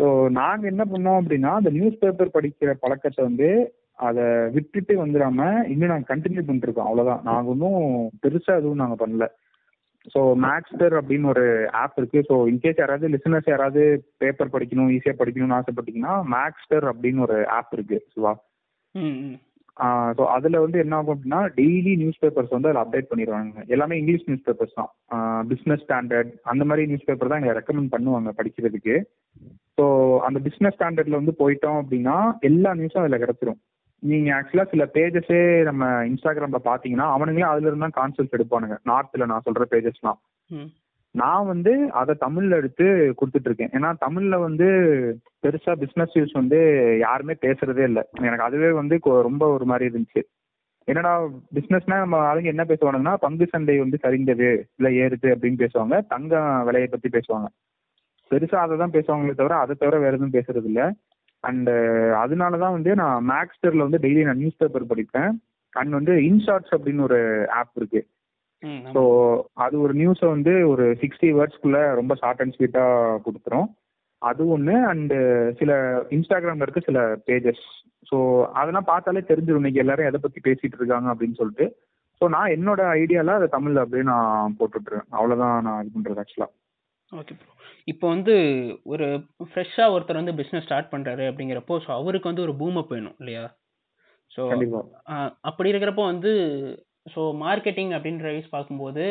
ஸோ நாங்க என்ன பண்ணோம் அப்படின்னா அந்த நியூஸ் பேப்பர் படிக்கிற பழக்கத்தை வந்து அதை விட்டுட்டு வந்துடாம இன்னும் நாங்கள் கண்டினியூ பண்ணிருக்கோம் அவ்வளோதான் நாங்கள் ஒன்றும் பெருசாக எதுவும் நாங்கள் பண்ணல. ஸோ மேக்ஸ்டர் அப்படின்னு ஒரு ஆப் இருக்கு. ஸோ இன்கேஸ் யாராவது லிசனர்ஸ் யாராவது பேப்பர் படிக்கணும் ஈஸியாக படிக்கணும்னு ஆசைப்பட்டீங்கன்னா மேக்ஸ்டர் அப்படின்னு ஒரு ஆப் இருக்கு சிவா. ஸோ அதில் வந்து என்ன ஆகும் அப்படின்னா டெய்லி நியூஸ் பேப்பர்ஸ் வந்து அதில் அப்டேட் பண்ணிடுவாங்க. எல்லாமே இங்கிலீஷ் நியூஸ் பேப்பர்ஸ் தான் பிஸ்னஸ் ஸ்டாண்டர்ட் அந்த மாதிரி நியூஸ் பேப்பர் தான் எங்களை ரெக்கமெண்ட் பண்ணுவாங்க படிக்கிறதுக்கு. ஸோ அந்த பிஸ்னஸ் ஸ்டாண்டர்டில் வந்து போயிட்டோம் அப்படின்னா எல்லா நியூஸும் அதில் கிடச்சிரும். நீங்கள் ஆக்சுவலாக சில பேஜஸே நம்ம இன்ஸ்டாகிராமில் பார்த்தீங்கன்னா அவனுங்களே அதுல இருந்து தான் கான்செப்ட் எடுப்பானுங்க. நார்த்தில் நான் சொல்கிற பேஜஸ்லாம் நான் வந்து அதை தமிழ்ல எடுத்து கொடுத்துட்டு இருக்கேன் ஏன்னா தமிழ்ல வந்து பெருசா பிசினஸ் யூஸ் வந்து யாருமே பேசுறதே இல்லை. எனக்கு அதுவே வந்து ரொம்ப ஒரு மாதிரி இருந்துச்சு. என்னடா பிசினஸ்னா நம்ம ஆளுங்க என்ன பேசுவானுங்கன்னா பங்கு சந்தை வந்து சரிந்தது இல்லை ஏறுது அப்படின்னு பேசுவாங்க. தங்கம் விலையை பத்தி பேசுவாங்க. பெருசா அதை தான் பேசுவாங்களே தவிர அதை தவிர வேற எதுவும் பேசுறது இல்லை அண்டு அதனால தான் வந்து நான் மேக்ஸ்டர்ல வந்து டெய்லி நான் நியூஸ் பேப்பர் படிப்பேன். அண்ட் வந்து இன்ஷார்ட்ஸ் அப்படின்னு ஒரு ஆப் இருக்கு. ஸோ அது ஒரு நியூஸை வந்து ஒரு சிக்ஸ்டி வேர்ட்ஸ்க்குள்ள ரொம்ப ஷார்ட் அண்ட் ஸ்வீட்டாக கொடுத்துரும். அது ஒன்று அண்டு சில இன்ஸ்டாகிராமில் இருக்க சில பேஜஸ் ஸோ அதெல்லாம் பார்த்தாலே தெரிஞ்சிடும் இன்னைக்கு எல்லாரும் எதை பற்றி பேசிகிட்டு இருக்காங்க அப்படின்னு சொல்லிட்டு. ஸோ நான் என்னோட ஐடியாவில் அதை தமிழில் அப்படியே நான் போட்டுட்ருக்கேன் அவ்வளோதான் நான் இது பண்ணுறது ஆக்சுவலாக ஓகே ப்ரோ இப்போ வந்து ஒரு ஃப்ரெஷ்ஷாக ஒருத்தர் வந்து பிஸ்னஸ் ஸ்டார்ட் பண்ணுறாரு அப்படிங்கிறப்போ ஸோ அவருக்கு வந்து ஒரு பூமப் வேணும் இல்லையா? ஸோ அப்படி இருக்கிறப்போ வந்து ஸோ மார்க்கெட்டிங் அப்படின்ற வைஸ் பார்க்கும்போது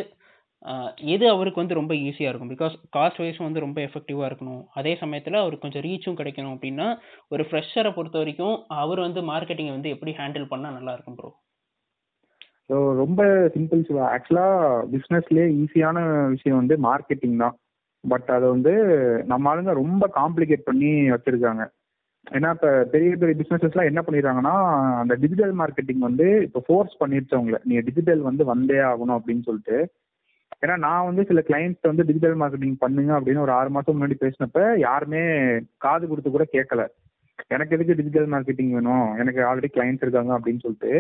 எது அவருக்கு வந்து ரொம்ப ஈஸியாக இருக்கும்? பிகாஸ் காஸ்ட் வைஸும் வந்து ரொம்ப எஃபெக்டிவாக இருக்கணும். அதே சமயத்தில் அவருக்கு கொஞ்சம் ரீச்சும் கிடைக்கணும் அப்படின்னா ஒரு ஃப்ரெஷரை பொறுத்த வரைக்கும் அவர் வந்து மார்க்கெட்டிங்கை வந்து எப்படி ஹேண்டில் பண்ணால் நல்லா இருக்கும் ப்ரோ ஸோ ரொம்ப சிம்பிள் சிவா ஆக்சுவலாக பிஸ்னஸ்லேயே ஈஸியான விஷயம் வந்து மார்க்கெட்டிங் தான். பட் அதை வந்து நம்ம ஆளுங்க ரொம்ப காம்ப்ளிகேட் பண்ணி வச்சுருக்காங்க. ஏன்னா இப்போ பெரிய பெரிய பிஸ்னஸஸ்லாம் என்ன பண்ணிடுறாங்கன்னா அந்த டிஜிட்டல் மார்க்கெட்டிங் வந்து இப்போ ஃபோர்ஸ் பண்ணிடுச்சு அவங்கள நீங்கள் டிஜிட்டல் வந்து வந்தே ஆகணும் அப்படின்னு சொல்லிட்டு. ஏன்னா நான் வந்து சில கிளைண்ட்ஸ் வந்து டிஜிட்டல் மார்க்கெட்டிங் பண்ணுங்க அப்படின்னு ஒரு ஆறு மாதம் முன்னாடி பேசினப்ப யாருமே காது கொடுத்து கூட கேட்கல எனக்கு எதுக்கு டிஜிட்டல் மார்க்கெட்டிங் வேணும்? எனக்கு ஆல்ரெடி கிளைண்ட்ஸ் இருக்காங்க அப்படின்னு சொல்லிட்டு.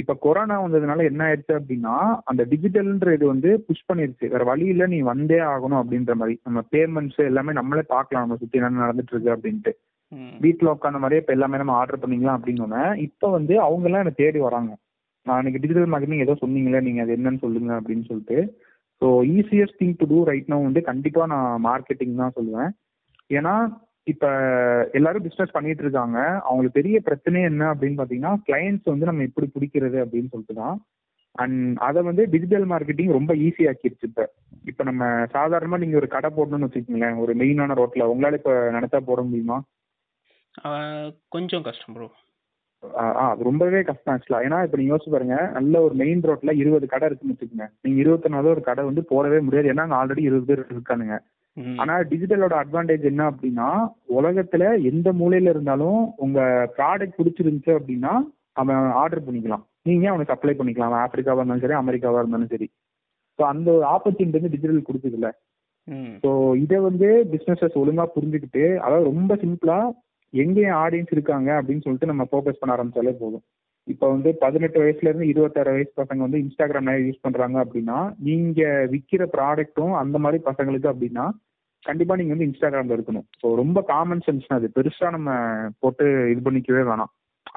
இப்போ கொரோனா வந்ததுனால என்ன ஆயிடுச்சு அப்படின்னா அந்த டிஜிட்டல்ன்ற இது வந்து புஷ் பண்ணிருச்சு. வேற வழியில நீ வந்தே ஆகணும் அப்படின்ற மாதிரி. நம்ம பேமெண்ட்ஸ் எல்லாமே நம்மளே பார்க்கலாம். நம்ம சுற்றி என்ன நடந்துட்டு இருக்கு அப்படின்ட்டு வீட்டில் உட்காந்த மாதிரியே இப்போ எல்லாமே நம்ம ஆர்டர் பண்ணிக்கலாம் அப்படின்னு இப்போ வந்து அவங்கெல்லாம் என்னை தேடி வராங்க. நான் இன்னைக்கு டிஜிட்டல் மார்க்கெட்டிங் ஏதோ சொன்னீங்களே நீங்கள் அது என்னன்னு சொல்லுங்க அப்படின்னு சொல்லிட்டு. So easiest thing to do right no வந்து கண்டிப்பாக நான் மார்க்கெட்டிங் தான் சொல்லுவேன். ஏன்னா இப்போ எல்லாரும் பிஸ்னஸ் பண்ணிட்டு இருக்காங்க அவங்களுக்கு பெரிய பிரச்சனையே என்ன அப்படின்னு பார்த்தீங்கன்னா கிளைண்ட்ஸ் வந்து நம்ம எப்படி பிடிக்கிறது அப்படின்னு சொல்லிட்டு தான் அண்ட் அதை வந்து டிஜிட்டல் மார்க்கெட்டிங் ரொம்ப ஈஸியாக்கிருச்சு இப்போ. இப்போ நம்ம சாதாரணமாக நீங்கள் ஒரு கடை போடணும்னு வச்சுக்கோங்களேன். ஒரு மெயினான ரோட்டில் உங்களால் இப்போ நினச்சா போட முடியுமா? கொஞ்சம் கஷ்டம் ப்ரோ ஆ அது ரொம்பவே கஷ்டம் ஆக்சுவலாக ஏன்னா இப்போ நீங்கள் யோசிச்சு பாருங்க நல்ல ஒரு மெயின் ரோட்டில் இருபது கடை இருக்குன்னு வச்சுக்கோங்க. நீங்கள் இருபத்தொன்னாவது ஒரு கடை வந்து போடவே முடியாது. ஏன்னா அங்கே ஆல்ரெடி இருபது பேர் இருக்கானுங்க. ஆனால் டிஜிட்டலோட அட்வான்டேஜ் என்ன அப்படின்னா உலகத்தில் எந்த மூலையில் இருந்தாலும் உங்கள் ப்ராடக்ட் பிடிச்சிருந்துச்சு அப்படின்னா அவன் ஆர்டர் பண்ணிக்கலாம். நீங்கள் அவனுக்கு அப்ளை பண்ணிக்கலாம்? அவன் ஆப்பிரிக்காவாக இருந்தாலும் சரி அமெரிக்காவாக இருந்தாலும் சரி. ஸோ அந்த ஆப்பர்ச்சுனிட்டி வந்து டிஜிட்டல் கொடுக்குதுல்ல ஸோ இதை வந்து பிஸ்னஸஸ் ஒழுங்காக புரிஞ்சுக்கிட்டு அதாவது ரொம்ப சிம்பிளாக எங்கே ஆடியன்ஸ் இருக்காங்க அப்படின்னு சொல்லிட்டு நம்ம ஃபோக்கஸ் பண்ண ஆரம்பிச்சாலே போதும். இப்போ வந்து பதினெட்டு வயசுலேருந்து இருபத்தாறு வயசு பசங்க வந்து இன்ஸ்டாகிராம் நிறைய யூஸ் பண்ணுறாங்க அப்படின்னா நீங்கள் விற்கிற ப்ராடக்ட்டும் அந்த மாதிரி பசங்களுக்கு அப்படின்னா கண்டிப்பாக நீங்கள் வந்து இன்ஸ்டாகிராமில் இருக்கணும். ஸோ ரொம்ப காமன் சென்ஸ் அது. பெருசாக நம்ம போட்டு இது பண்ணிக்கவே வேணாம்.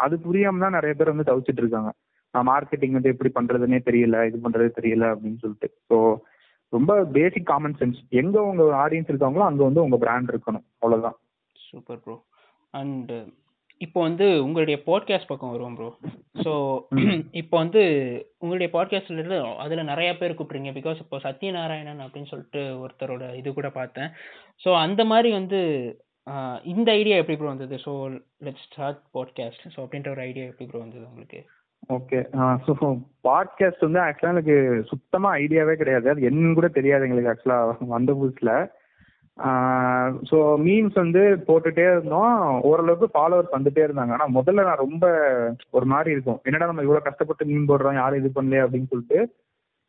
அது புரியாமல் தான் நிறைய பேர் வந்து தவிச்சிட்டு இருக்காங்க. நான் மார்க்கெட்டிங் வந்து எப்படி பண்ணுறதுனே தெரியல இது பண்ணுறது தெரியல அப்படின்னு சொல்லிட்டு. ஸோ ரொம்ப பேசிக் காமன் சென்ஸ் எங்கே உங்கள் ஆடியன்ஸ் இருக்காங்களோ அங்கே வந்து உங்கள் பிராண்ட் இருக்கணும். அவ்வளவுதான். சூப்பர் ப்ரோ அண்ட் இப்போ வந்து உங்களுடைய பாட்காஸ்ட் பக்கம் வருவோம் ப்ரோ ஸோ இப்போ வந்து உங்களுடைய பாட்காஸ்ட்ல அதில் நிறைய பேர் கூப்பிட்றீங்க. பிகாஸ் இப்போ சத்யநாராயணன் அப்படின்னு சொல்லிட்டு ஒருத்தரோட இது கூட பார்த்தேன். ஸோ அந்த மாதிரி வந்து இந்த ஐடியா எப்படி ப்ரோ வந்தது? So let start podcast so அப்படின்ற ஒரு ஐடியா எப்படி ப்ரோ வந்தது உங்களுக்கு? ஓகே ஸோ பாட்காஸ்ட் வந்து ஆக்சுவலாக எனக்கு சுத்தமாக ஐடியாவே கிடையாது. அது என்னன்னு கூட தெரியாது எங்களுக்கு ஆக்சுவலாக வந்த புதுசில். ஸோ மீன்ஸ் வந்து போட்டுட்டே இருந்தோம். ஓரளவுக்கு ஃபாலோவர்ஸ் வந்துட்டே இருந்தாங்க. ஆனால் முதல்ல நான் ரொம்ப ஒரு மாதிரி இருக்கும். என்னடா நம்ம இவ்வளோ கஷ்டப்பட்டு மீன் போடுறோம் யாரும் இது பண்ணலையே அப்படின்னு சொல்லிட்டு.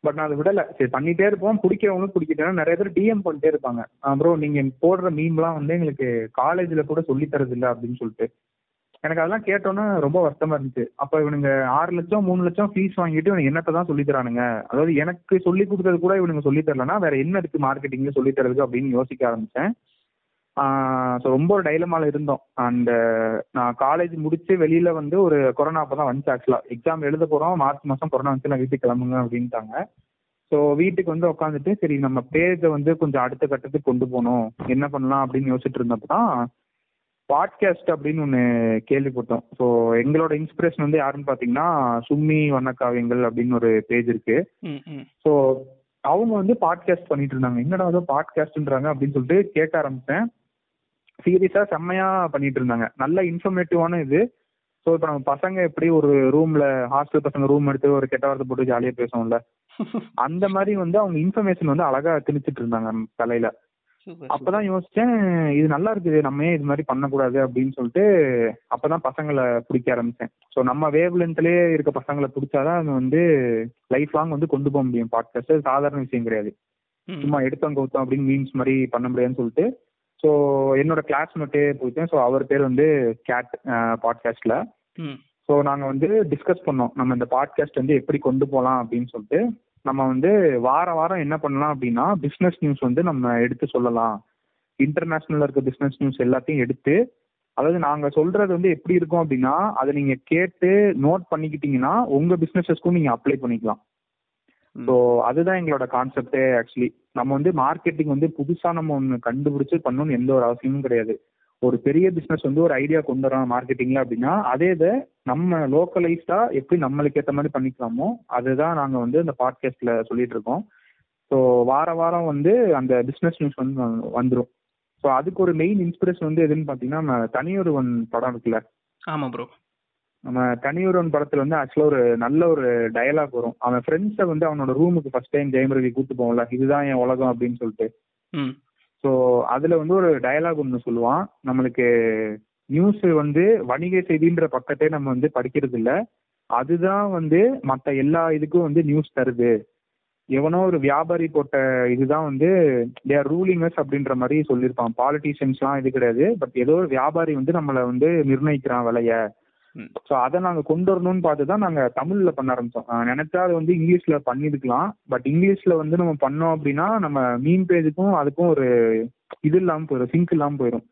பட் நான் அதை விடலை. சரி பண்ணிட்டே இருப்போம். பிடிக்கிறவங்களும் பிடிக்கிட்டேன் நிறைய பேர் டிஎம் பண்ணிட்டே இருப்பாங்க. அப்புறம் நீங்கள் போடுற மீம்லாம் வந்து எங்களுக்கு காலேஜில் கூட சொல்லி தரது இல்லை அப்படின்னு சொல்லிட்டு. எனக்கு அதெல்லாம் கேட்டோன்னே ரொம்ப வருத்தமா இருந்துச்சு. அப்ப இவனுங்க ஆறு லட்சம் மூணு லட்சம் ஃபீஸ் வாங்கிட்டு இவனுக்கு என்னத்தை தான் சொல்லி தரானுங்க? அதாவது எனக்கு சொல்லி கொடுத்தது கூட இவனுங்க சொல்லி தரலன்னா வேற என்ன இருக்கு மார்க்கெட்டிங்ல சொல்லி தரதுக்கு அப்படின்னு யோசிக்க ஆரம்பிச்சேன். ஸோ ரொம்ப ஒரு டைலமால இருந்தோம். அண்ட் நான் காலேஜ் முடிச்சு வெளியில வந்து ஒரு கொரோனா அப்போ தான் வந்துச்சு ஆக்சுவலா எக்ஸாம் எழுத போறோம் மார்ச் மாசம் கொரோனா வந்து நான் வீட்டுக்கு கிளம்புங்க அப்படின்ட்டாங்க. ஸோ வீட்டுக்கு வந்து உட்காந்துட்டு சரி நம்ம பேஜை வந்து கொஞ்சம் அடுத்த கட்டத்துக்கு கொண்டு போகணும். என்ன பண்ணலாம் அப்படின்னு யோசிச்சுட்டு இருந்தப்ப தான் பாட்காஸ்ட் அப்படின்னு ஒன்று கேள்விப்பட்டோம். ஸோ எங்களோட இன்ஸ்பிரேஷன் வந்து யாருன்னு பார்த்தீங்கன்னா சும்மி வண்ணக்காவியங்கள் அப்படின்னு ஒரு பேஜ் இருக்கு. ஸோ அவங்க வந்து பாட்காஸ்ட் பண்ணிட்டு இருந்தாங்க. என்னடா ஏதோ பாட்காஸ்ட்ன்றாங்க அப்படின்னு சொல்லிட்டு கேட்க ஆரம்பிச்சேன். சீரியஸா செம்மையா பண்ணிட்டு இருந்தாங்க. நல்ல இன்ஃபர்மேட்டிவான இது. ஸோ இப்போ நம்ம பசங்க எப்படி ஒரு ரூம்ல ஹாஸ்டல் பசங்க ரூம் எடுத்து ஒரு கெட்ட வார்த்தை போட்டு ஜாலியா பேசுவோம்ல. அந்த மாதிரி வந்து அவங்க இன்ஃபர்மேஷன் வந்து அழகா திணிச்சிட்டு இருந்தாங்க தலையில. அப்பதான் யோசிச்சேன் இது நல்லா இருக்குது நம்ம ஏன் இது மாதிரி பண்ணக்கூடாது அப்படின்னு சொல்லிட்டு அப்பதான் பசங்களை பிடிக்க ஆரம்பிச்சேன். ஸோ நம்ம வேவ் லென்த்லயே இருக்க பசங்களை பிடிச்சாதான் அது வந்து லைஃப் லாங் வந்து கொண்டு போக முடியும். பாட்காஸ்ட் சாதாரண விஷயம் கிடையாது. சும்மா எடுத்தோம் கௌத்தம் அப்படின்னு மீன்ஸ் மாதிரி பண்ண முடியாதுன்னு சொல்லிட்டு ஸோ என்னோட கிளாஸ்மேட்டே போயிட்டேன் ஸோ அவர் பேர் வந்து கேட் பாட்காஸ்ட்ல ஸோ நாங்கள் வந்து டிஸ்கஸ் பண்ணோம் நம்ம இந்த பாட்காஸ்ட் வந்து எப்படி கொண்டு போகலாம் அப்படின்னு சொல்லிட்டு. நம்ம வந்து வார வாரம் என்ன பண்ணலாம் அப்படின்னா பிஸ்னஸ் நியூஸ் வந்து நம்ம எடுத்து சொல்லலாம். இன்டர்நேஷ்னலில் இருக்க பிஸ்னஸ் நியூஸ் எல்லாத்தையும் எடுத்து அதாவது நாங்கள் சொல்றது வந்து எப்படி இருக்கும் அப்படின்னா அதை நீங்கள் கேட்டு நோட் பண்ணிக்கிட்டீங்கன்னா உங்கள் பிஸ்னஸஸ்க்கும் நீங்கள் அப்ளை பண்ணிக்கலாம். ஸோ அதுதான் எங்களோட கான்செப்டே ஆக்சுவலி நம்ம வந்து மார்க்கெட்டிங் வந்து புதுசாக நம்ம ஒன்று கண்டுபிடிச்சு பண்ணணும்னு எந்த ஒரு அவசியமும் கிடையாது. ஒரு பெரிய பிஸ்னஸ் வந்து ஒரு ஐடியா கொண்டு வரோம் மார்க்கெட்டிங்ல அப்படின்னா அதே இதை நம்ம லோக்கலைஸ்டா எப்படி நம்மளுக்கு ஏற்ற மாதிரி பண்ணிக்கலாமோ அதுதான் நாங்கள் வந்து அந்த பாட்காஸ்ட்ல சொல்லிட்டு இருக்கோம். ஸோ வார வாரம் வந்து அந்த பிஸ்னஸ் நியூஸ் வந்து வந்துடும் ஸோ அதுக்கு ஒரு மெயின் இன்ஸ்பிரேஷன் வந்து எதுன்னு பார்த்தீங்கன்னா நம்ம தனியொருவன் படம் இருக்குல்ல? ஆமாம் ப்ரோ நம்ம தனியொருவன் படத்துல வந்து ஆக்சுவலாக ஒரு நல்ல ஒரு டயலாக் வரும். அவன் ஃப்ரெண்ட்ஸை வந்து அவனோட ரூமுக்கு ஃபர்ஸ்ட் டைம் ஜெயம் ரவி கூட்டு போவோம்ல? இதுதான் என் உலகம் அப்படின்னு சொல்லிட்டு. ஸோ அதுல வந்து ஒரு டயலாக் ஒன்று சொல்லுவான். நம்மளுக்கு நியூஸ் வந்து வணிக செய்தின்ற பக்கத்தே நம்ம வந்து படிக்கிறது இல்லை அதுதான் வந்து மற்ற எல்லா இதுக்கும் வந்து நியூஸ் தருது. எவனோ ஒரு வியாபாரி போட்ட இதுதான் வந்து தேர் ரூலிங்கஸ் அப்படின்ற மாதிரி சொல்லியிருப்பான். பாலிட்டிஷியன்ஸ்லாம் இது கிடையாது. பட் ஏதோ ஒரு வியாபாரி வந்து நம்மளை வந்து நிர்ணயிக்கிறான் விலைய. ஸோ அதை நாங்கள் கொண்டு வரணும்னு பார்த்து தான் நாங்கள் தமிழில் பண்ண ஆரம்பித்தோம் நினைச்சா அது வந்து இங்கிலீஷில் பண்ணியிருக்கலாம். பட் இங்கிலீஷில் வந்து நம்ம பண்ணோம் அப்படின்னா நம்ம மீன் பேஜுக்கும் அதுக்கும் ஒரு இது இல்லாமல் போயிடும் சிங்க் இல்லாமல் போயிடும்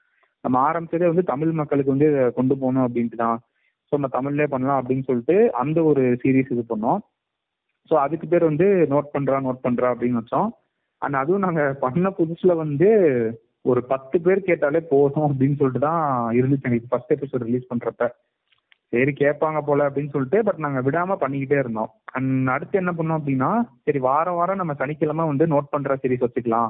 நம்ம ஆரம்பிச்சதே வந்து தமிழ் மக்களுக்கு வந்து இதை கொண்டு போகணும் அப்படின்ட்டு தான். ஸோ நம்ம தமிழ்லேயே பண்ணலாம் அப்படின்னு சொல்லிட்டு அந்த ஒரு சீரீஸ் இது பண்ணோம். ஸோ அதுக்கு பேர் வந்து நோட் பண்ணுறா நோட் பண்ணுறா அப்படின்னு வச்சோம். அண்ட் அதுவும் நாங்கள் பண்ண புதுசில் வந்து ஒரு பத்து பேர் கேட்டாலே போதும் அப்படின்னு சொல்லிட்டு தான் இருந்துச்சு. எனக்கு ஃபர்ஸ்ட் எபிசோட் ரிலீஸ் பண்ணுறப்ப சரி கேட்பாங்க போல அப்படின்னு சொல்லிட்டு பட் நாங்கள் விடாமல் பண்ணிக்கிட்டே இருந்தோம். அண்ட் அடுத்து என்ன பண்ணோம் அப்படின்னா சரி வாரம் வாரம் நம்ம சனிக்கிழமை வந்து நோட் பண்ணுற சீரீஸ் வச்சுக்கலாம்.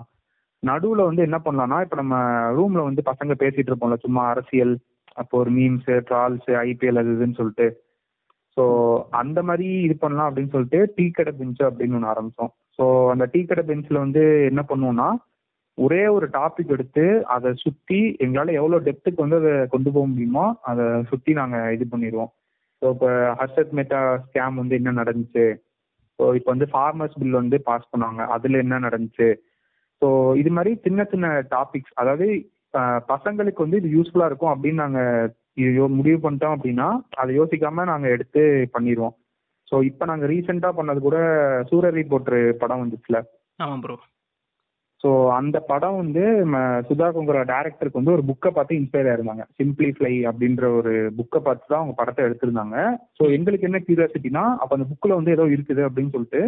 நடுவில் வந்து என்ன பண்ணலாம்னா இப்போ நம்ம ரூமில் வந்து பசங்க பேசிகிட்டு இருப்போம்ல சும்மா அரசியல் அப்போ ஒரு மீம்ஸு ட்ரால்ஸ் ஐபிஎல் அது இதுன்னு சொல்லிட்டு. ஸோ அந்த மாதிரி இது பண்ணலாம் அப்படின்னு சொல்லிட்டு டீ கடை பெஞ்சு அப்படின்னு ஒன்று ஆரம்பித்தோம் ஸோ அந்த டீ கடை பெஞ்சில் வந்து என்ன பண்ணுவோம்னா ஒரே ஒரு டாபிக் எடுத்து அதை சுற்றி எங்களால் எவ்வளோ டெப்த்துக்கு வந்து அதை கொண்டு போக முடியுமோ அதை சுற்றி நாங்கள் இது பண்ணிடுவோம். ஸோ இப்போ ஹர்ஷத் மேட்டா ஸ்கேம் வந்து என்ன நடந்துச்சு? ஸோ இப்போ வந்து ஃபார்மர்ஸ் பில் வந்து பாஸ் பண்ணாங்க. அதில் என்ன நடந்துச்சு? ஸோ இது மாதிரி சின்ன சின்ன டாபிக்ஸ் அதாவது பசங்களுக்கு வந்து இது யூஸ்ஃபுல்லாக இருக்கும் அப்படின்னு நாங்கள் இது முடிவு பண்ணிட்டோம் அப்படின்னா அதை யோசிக்காமல் நாங்கள் எடுத்து பண்ணிடுவோம் ஸோ இப்போ நாங்கள் ரீசெண்டாக பண்ணது கூட சூரரி போட்டு படம் வந்துச்சுல. ஆமாம் ப்ரோ ஸோ அந்த படம் வந்து சுதா குங்குற டேரக்டருக்கு வந்து ஒரு புக்கை பார்த்து இன்ஸ்பயர் ஆயிருந்தாங்க. சிம்பிளி ஃப்ளை அப்படின்ற ஒரு புக்கை பார்த்து தான் அவங்க படத்தை எடுத்திருந்தாங்க. ஸோ எங்களுக்கு என்ன கியூரியாசிட்டினா அப்போ அந்த புக்கில் வந்து ஏதோ இருக்குது அப்படின்னு சொல்லிட்டு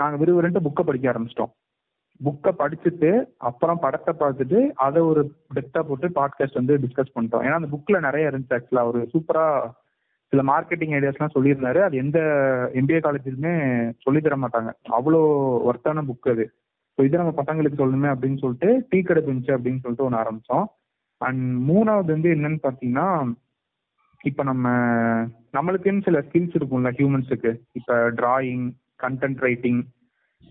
நாங்கள் விறுவிறுன்ட்டு புக்கை படிக்க ஆரம்பிச்சிட்டோம். புக்கை படிச்சுட்டு அப்புறம் படத்தை பார்த்துட்டு அதை ஒரு டெப்த்தாக போட்டு பாட்காஸ்ட் வந்து டிஸ்கஸ் பண்ணிட்டோம். ஏன்னா அந்த புக்கில் நிறைய இருந்துச்சு ஆக்சுவலாக ஒரு சூப்பராக சில மார்க்கெட்டிங் ஐடியாஸ்லாம் சொல்லியிருந்தாரு. அது எந்த எம்பிஏ காலேஜ்லையுமே சொல்லித்தர மாட்டாங்க. அவ்வளோ ஒர்த்தான புக் அது. ஸோ இதை நம்ம பசங்களுக்கு சொல்லணுமே அப்படின்னு சொல்லிட்டு டீ கடை பெஞ்சு அப்படின்னு சொல்லிட்டு ஒன்று ஆரம்பித்தோம் அண்ட் மூணாவது வந்து என்னன்னு பார்த்தீங்கன்னா இப்போ நம்ம நம்மளுக்குன்னு சில ஸ்கில்ஸ் இருக்கும்ல ஹியூமன்ஸுக்கு இப்போ drawing content writing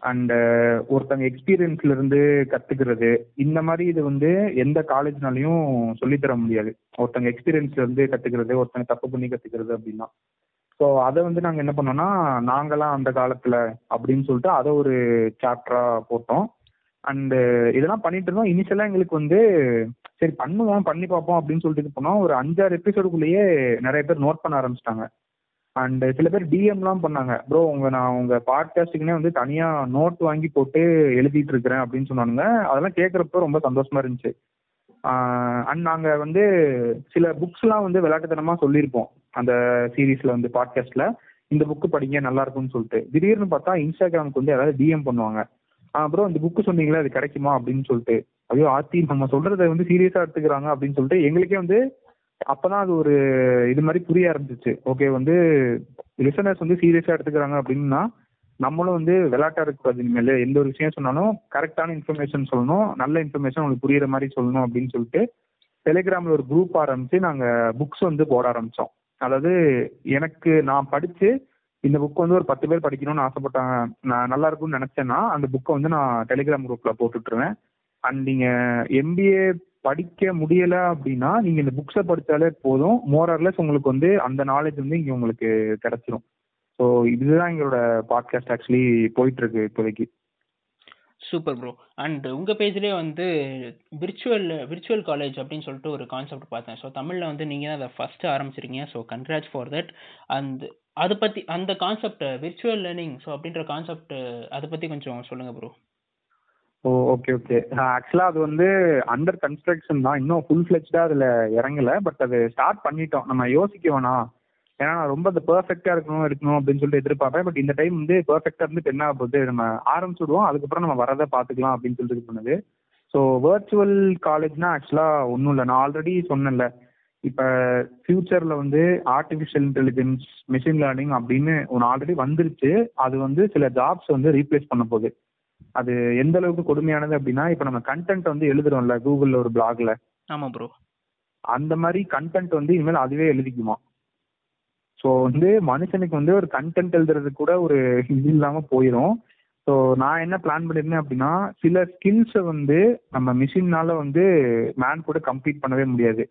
and uh, ஒருத்தங்க எக்ஸ்பீரியன்ஸ்ல இருந்து கத்துக்கிறது. இந்த மாதிரி இது வந்து எந்த காலேஜ்னாலையும் சொல்லித்தர முடியாது. ஒருத்தங்க எக்ஸ்பீரியன்ஸ்ல இருந்து கத்துக்கிறது ஒருத்தங்க தப்பு பண்ணி கத்துக்கிறது அப்படின்னா. ஸோ அதை வந்து நாங்கள் என்ன பண்ணோம்னா நாங்களாம் அந்த காலத்தில் அப்படின்னு சொல்லிட்டு அதை ஒரு சாப்டராக போட்டோம். அண்டு uh, இதெல்லாம் பண்ணிட்டு இருந்தோம். இனிஷியலாக எங்களுக்கு வந்து சரி பண்ணுவோம் பண்ணி பார்ப்போம் அப்படின்னு சொல்லிட்டு இது பண்ணோம். ஒரு அஞ்சாறு எபிசோடுக்குள்ளேயே நிறைய பேர் நோட் பண்ண ஆரம்பிச்சிட்டாங்க. அண்ட் சில பேர் டிஎம்லாம் பண்ணாங்க. ப்ரோ உங்க நான் உங்க பாட்காஸ்டிங்னே வந்து தனியா நோட் வாங்கி போட்டு எழுதிட்டு இருக்கிறேன் அப்படின்னு சொன்னானுங்க. அதெல்லாம் கேட்குறப்ப ரொம்ப சந்தோஷமா இருந்துச்சு. அண்ட் நாங்கள் வந்து சில புக்ஸ்லாம் வந்து விளையாட்டுத்தனமாக சொல்லியிருப்போம். அந்த சீரீஸில் வந்து பாட்காஸ்ட்ல இந்த புக்கு படிங்க நல்லா இருக்கும்னு சொல்லிட்டு. திடீர்னு பார்த்தா இன்ஸ்டாகிராமுக்கு வந்து யாராவது டிஎம் பண்ணுவாங்க. அப்புறம் இந்த புக்கு சொன்னீங்களே அது கிடைக்குமா? அப்படின்னு சொல்லிட்டு. ஐயோ ஆத்தி நம்ம சொல்றதை வந்து சீரியஸாக எடுத்துக்கிறாங்க அப்படின்னு சொல்லிட்டு எங்களுக்கே வந்து அப்பதான் அது ஒரு இது மாதிரி புரிய ஆரம்பிச்சிச்சு. ஓகே வந்து லிசனர்ஸ் வந்து சீரியஸா எடுத்துக்கிறாங்க அப்படின்னா நம்மளும் வந்து விளையாட்டா இருக்கக்கூடாது இனிமேல் எந்த ஒரு விஷயம் சொன்னாலும் கரெக்டான இன்ஃபர்மேஷன் சொல்லணும் நல்ல இன்ஃபர்மேஷன் உங்களுக்கு புரியுற மாதிரி சொல்லணும் அப்படின்னு சொல்லிட்டு டெலிகிராம்ல ஒரு குரூப் ஆரம்பிச்சு நாங்க புக்ஸ் வந்து போட ஆரம்பிச்சோம். அதாவது எனக்கு நான் படிச்சு இந்த புக் வந்து ஒரு பத்து பேர் படிக்கணும்னு ஆசைப்பட்டாங்க நான் நல்லா இருக்கும்னு நினைச்சேன்னா அந்த புக்கை வந்து நான் டெலிகிராம் குரூப்ல போட்டுட்ருவேன் அண்ட் நீங்க எம்பிஏ படிக்க முடியல அப்படின்னா நீங்க இந்த புக்ஸை படிச்சாலே போதும். மோரர்லெஸ் உங்களுக்கு வந்து அந்த நாலேஜ் வந்து இங்க உங்களுக்கு கிடைச்சிரும். ஸோ இதுதான் எங்களோட பாட்காஸ்ட் ஆக்சுவலி போயிட்டு இருக்கு இப்போதைக்கு சூப்பர் ப்ரோ அண்ட் உங்கள் பேஜ்லேயே வந்து விர்ச்சுவல் விர்ச்சுவல் காலேஜ் அப்படின்னு சொல்லிட்டு ஒரு கான்செப்ட் பார்த்தேன். ஸோ தமிழில் வந்து நீங்கள் தான் அதை first ஆரம்பிச்சிருக்கீங்க. So congrats for that and அதை பற்றி அந்த கான்செப்ட் விர்ச்சுவல் லேர்னிங் ஸோ அப்படின்ற கான்செப்ட் அதை பற்றி கொஞ்சம் சொல்லுங்கள் ப்ரோ ஓ ஓகே ஓகே ஆக்சுவலாக அது வந்து அண்டர் கன்ஸ்ட்ரக்ஷன் தான். இன்னும் ஃபுல் ஃப்ளெஜ்டாக அதில் இறங்கலை. பட் அது ஸ்டார்ட் பண்ணிட்டோம். நம்ம யோசிக்க வேணாம். ஏன்னா நான் ரொம்ப அது பெர்ஃபெக்டாக இருக்கணும் இருக்கணும் அப்படின்னு சொல்லிட்டு எதிர்பார்ப்பேன். பட் இந்த டைம் வந்து பெர்ஃபெக்டாக இருந்துட்டு என்ன போகுது நம்ம ஆரம்பிச்சுடுவோம். அதுக்கப்புறம் நம்ம வரதை பார்த்துக்கலாம் அப்படின்னு சொல்லிட்டு இது பண்ணுது. ஸோ வேர்ச்சுவல் காலேஜ்னா ஆக்சுவலாக ஒன்றும் இல்லை. நான் ஆல்ரெடி சொன்னேன்ல. இப்போ ஃபியூச்சரில் வந்து ஆர்டிஃபிஷியல் இன்டெலிஜென்ஸ் மிஷின் லேர்னிங் அப்படின்னு ஒன்று ஆல்ரெடி வந்துருச்சு. அது வந்து சில ஜாப்ஸ் வந்து ரீப்ளேஸ் பண்ண போகுது. அது எந்த அளவுக்கு கொடுமையானது அப்படின்னா இப்போ நம்ம கண்டென்ட் வந்து எழுதுறோம்ல கூகுளில் ஒரு பிளாக்ல ஆமாம் ப்ரோ அந்த மாதிரி கண்டென்ட் வந்து இனிமேல் அதுவே எழுதிக்குமா? ஸோ வந்து மனுஷனுக்கு வந்து ஒரு கண்டென்ட் எழுதுறது கூட ஒரு இது இல்லாமல் போயிடும் ஸோ நான் என்ன பிளான் பண்ணியிருந்தேன் அப்படின்னா சில ஸ்கில்ஸை வந்து நம்ம மிஷின்னால வந்து மேன் கூட கம்ப்ளீட் பண்ணவே முடியாது.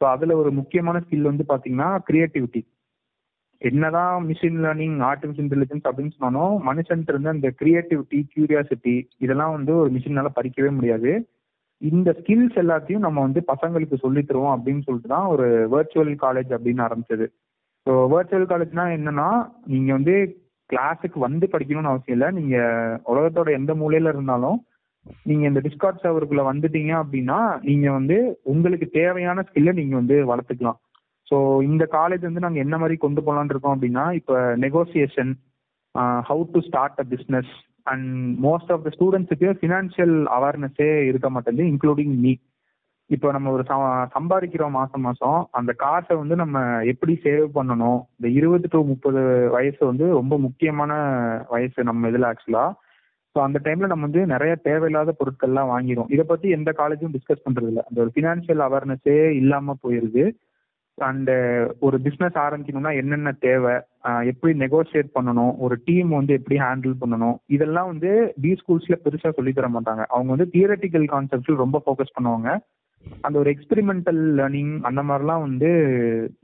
ஸோ அதில் ஒரு முக்கியமான ஸ்கில் வந்து பார்த்தீங்கன்னா கிரியேட்டிவிட்டி என்னதான் மிஷின் லேர்னிங் ஆர்டிஃபிஷியல் இன்டெலிஜென்ஸ் அப்படின்னு சொன்னாலும் மனுஷன்ட்டு இருந்த அந்த கிரியேட்டிவிட்டி கியூரியாசிட்டி இதெல்லாம் வந்து ஒரு மிஷினால பறிக்கவே முடியாது. இந்த ஸ்கில்ஸ் எல்லாத்தையும் நம்ம வந்து பசங்களுக்கு சொல்லி தருவோம் அப்படின்னு சொல்லிட்டு தான் ஒரு வேர்ச்சுவல் காலேஜ் அப்படின்னு ஆரம்பிச்சது. ஸோ வேர்ச்சுவல் காலேஜ்னா என்னன்னா நீங்க வந்து கிளாஸுக்கு வந்து படிக்கணும்னு அவசியம் இல்லை. நீங்க உலகத்தோட எந்த மூலையில இருந்தாலும் நீங்க இந்த டிஸ்கார்ட் சர்வருக்குள்ள வந்துட்டீங்க அப்படின்னா நீங்க வந்து உங்களுக்கு தேவையான ஸ்கில்லை நீங்க வந்து வளர்த்துக்கலாம். ஸோ இந்த காலேஜ் வந்து நாங்கள் என்ன மாதிரி கொண்டு போகலான்னு இருக்கோம் அப்படின்னா இப்போ negotiation how to start a business and most of the ஸ்டூடெண்ட்ஸுக்கு ஃபினான்ஷியல் அவேர்னஸே இருக்க மாட்டேங்குது இன்க்ளூடிங் மீ இப்போ நம்ம ஒரு சம்பாதிக்கிறோம் மாதம் மாதம் அந்த காசை வந்து நம்ம எப்படி சேவ் பண்ணணும்? இந்த இருபது டு முப்பது வயசு வந்து ரொம்ப முக்கியமான வயசு நம்ம இதில் ஆக்சுவலாக ஸோ அந்த டைமில் நம்ம வந்து நிறைய தேவையில்லாத பொருட்கள்லாம் வாங்கிடும் இதை பற்றி எந்த காலேஜும் டிஸ்கஸ் பண்ணுறதில்ல இல்லை அந்த ஒரு ஃபினான்ஷியல் அவேர்னஸே இல்லாமல் போயிருது. அண்டு ஒரு பிஸ்னஸ் ஆரம்பிக்கணும்னா என்னென்ன தேவை எப்படி நெகோசியேட் பண்ணணும் ஒரு டீம் வந்து எப்படி ஹேண்டில் பண்ணணும் இதெல்லாம் வந்து பி ஸ்கூல்ஸில் பெருசாக சொல்லி தர மாட்டாங்க. அவங்க வந்து தியரட்டிக்கல் கான்செப்ட்ஸ் ரொம்ப ஃபோக்கஸ் பண்ணுவாங்க. அந்த ஒரு எக்ஸ்பெரிமெண்டல் லேர்னிங் அந்த மாதிரிலாம் வந்து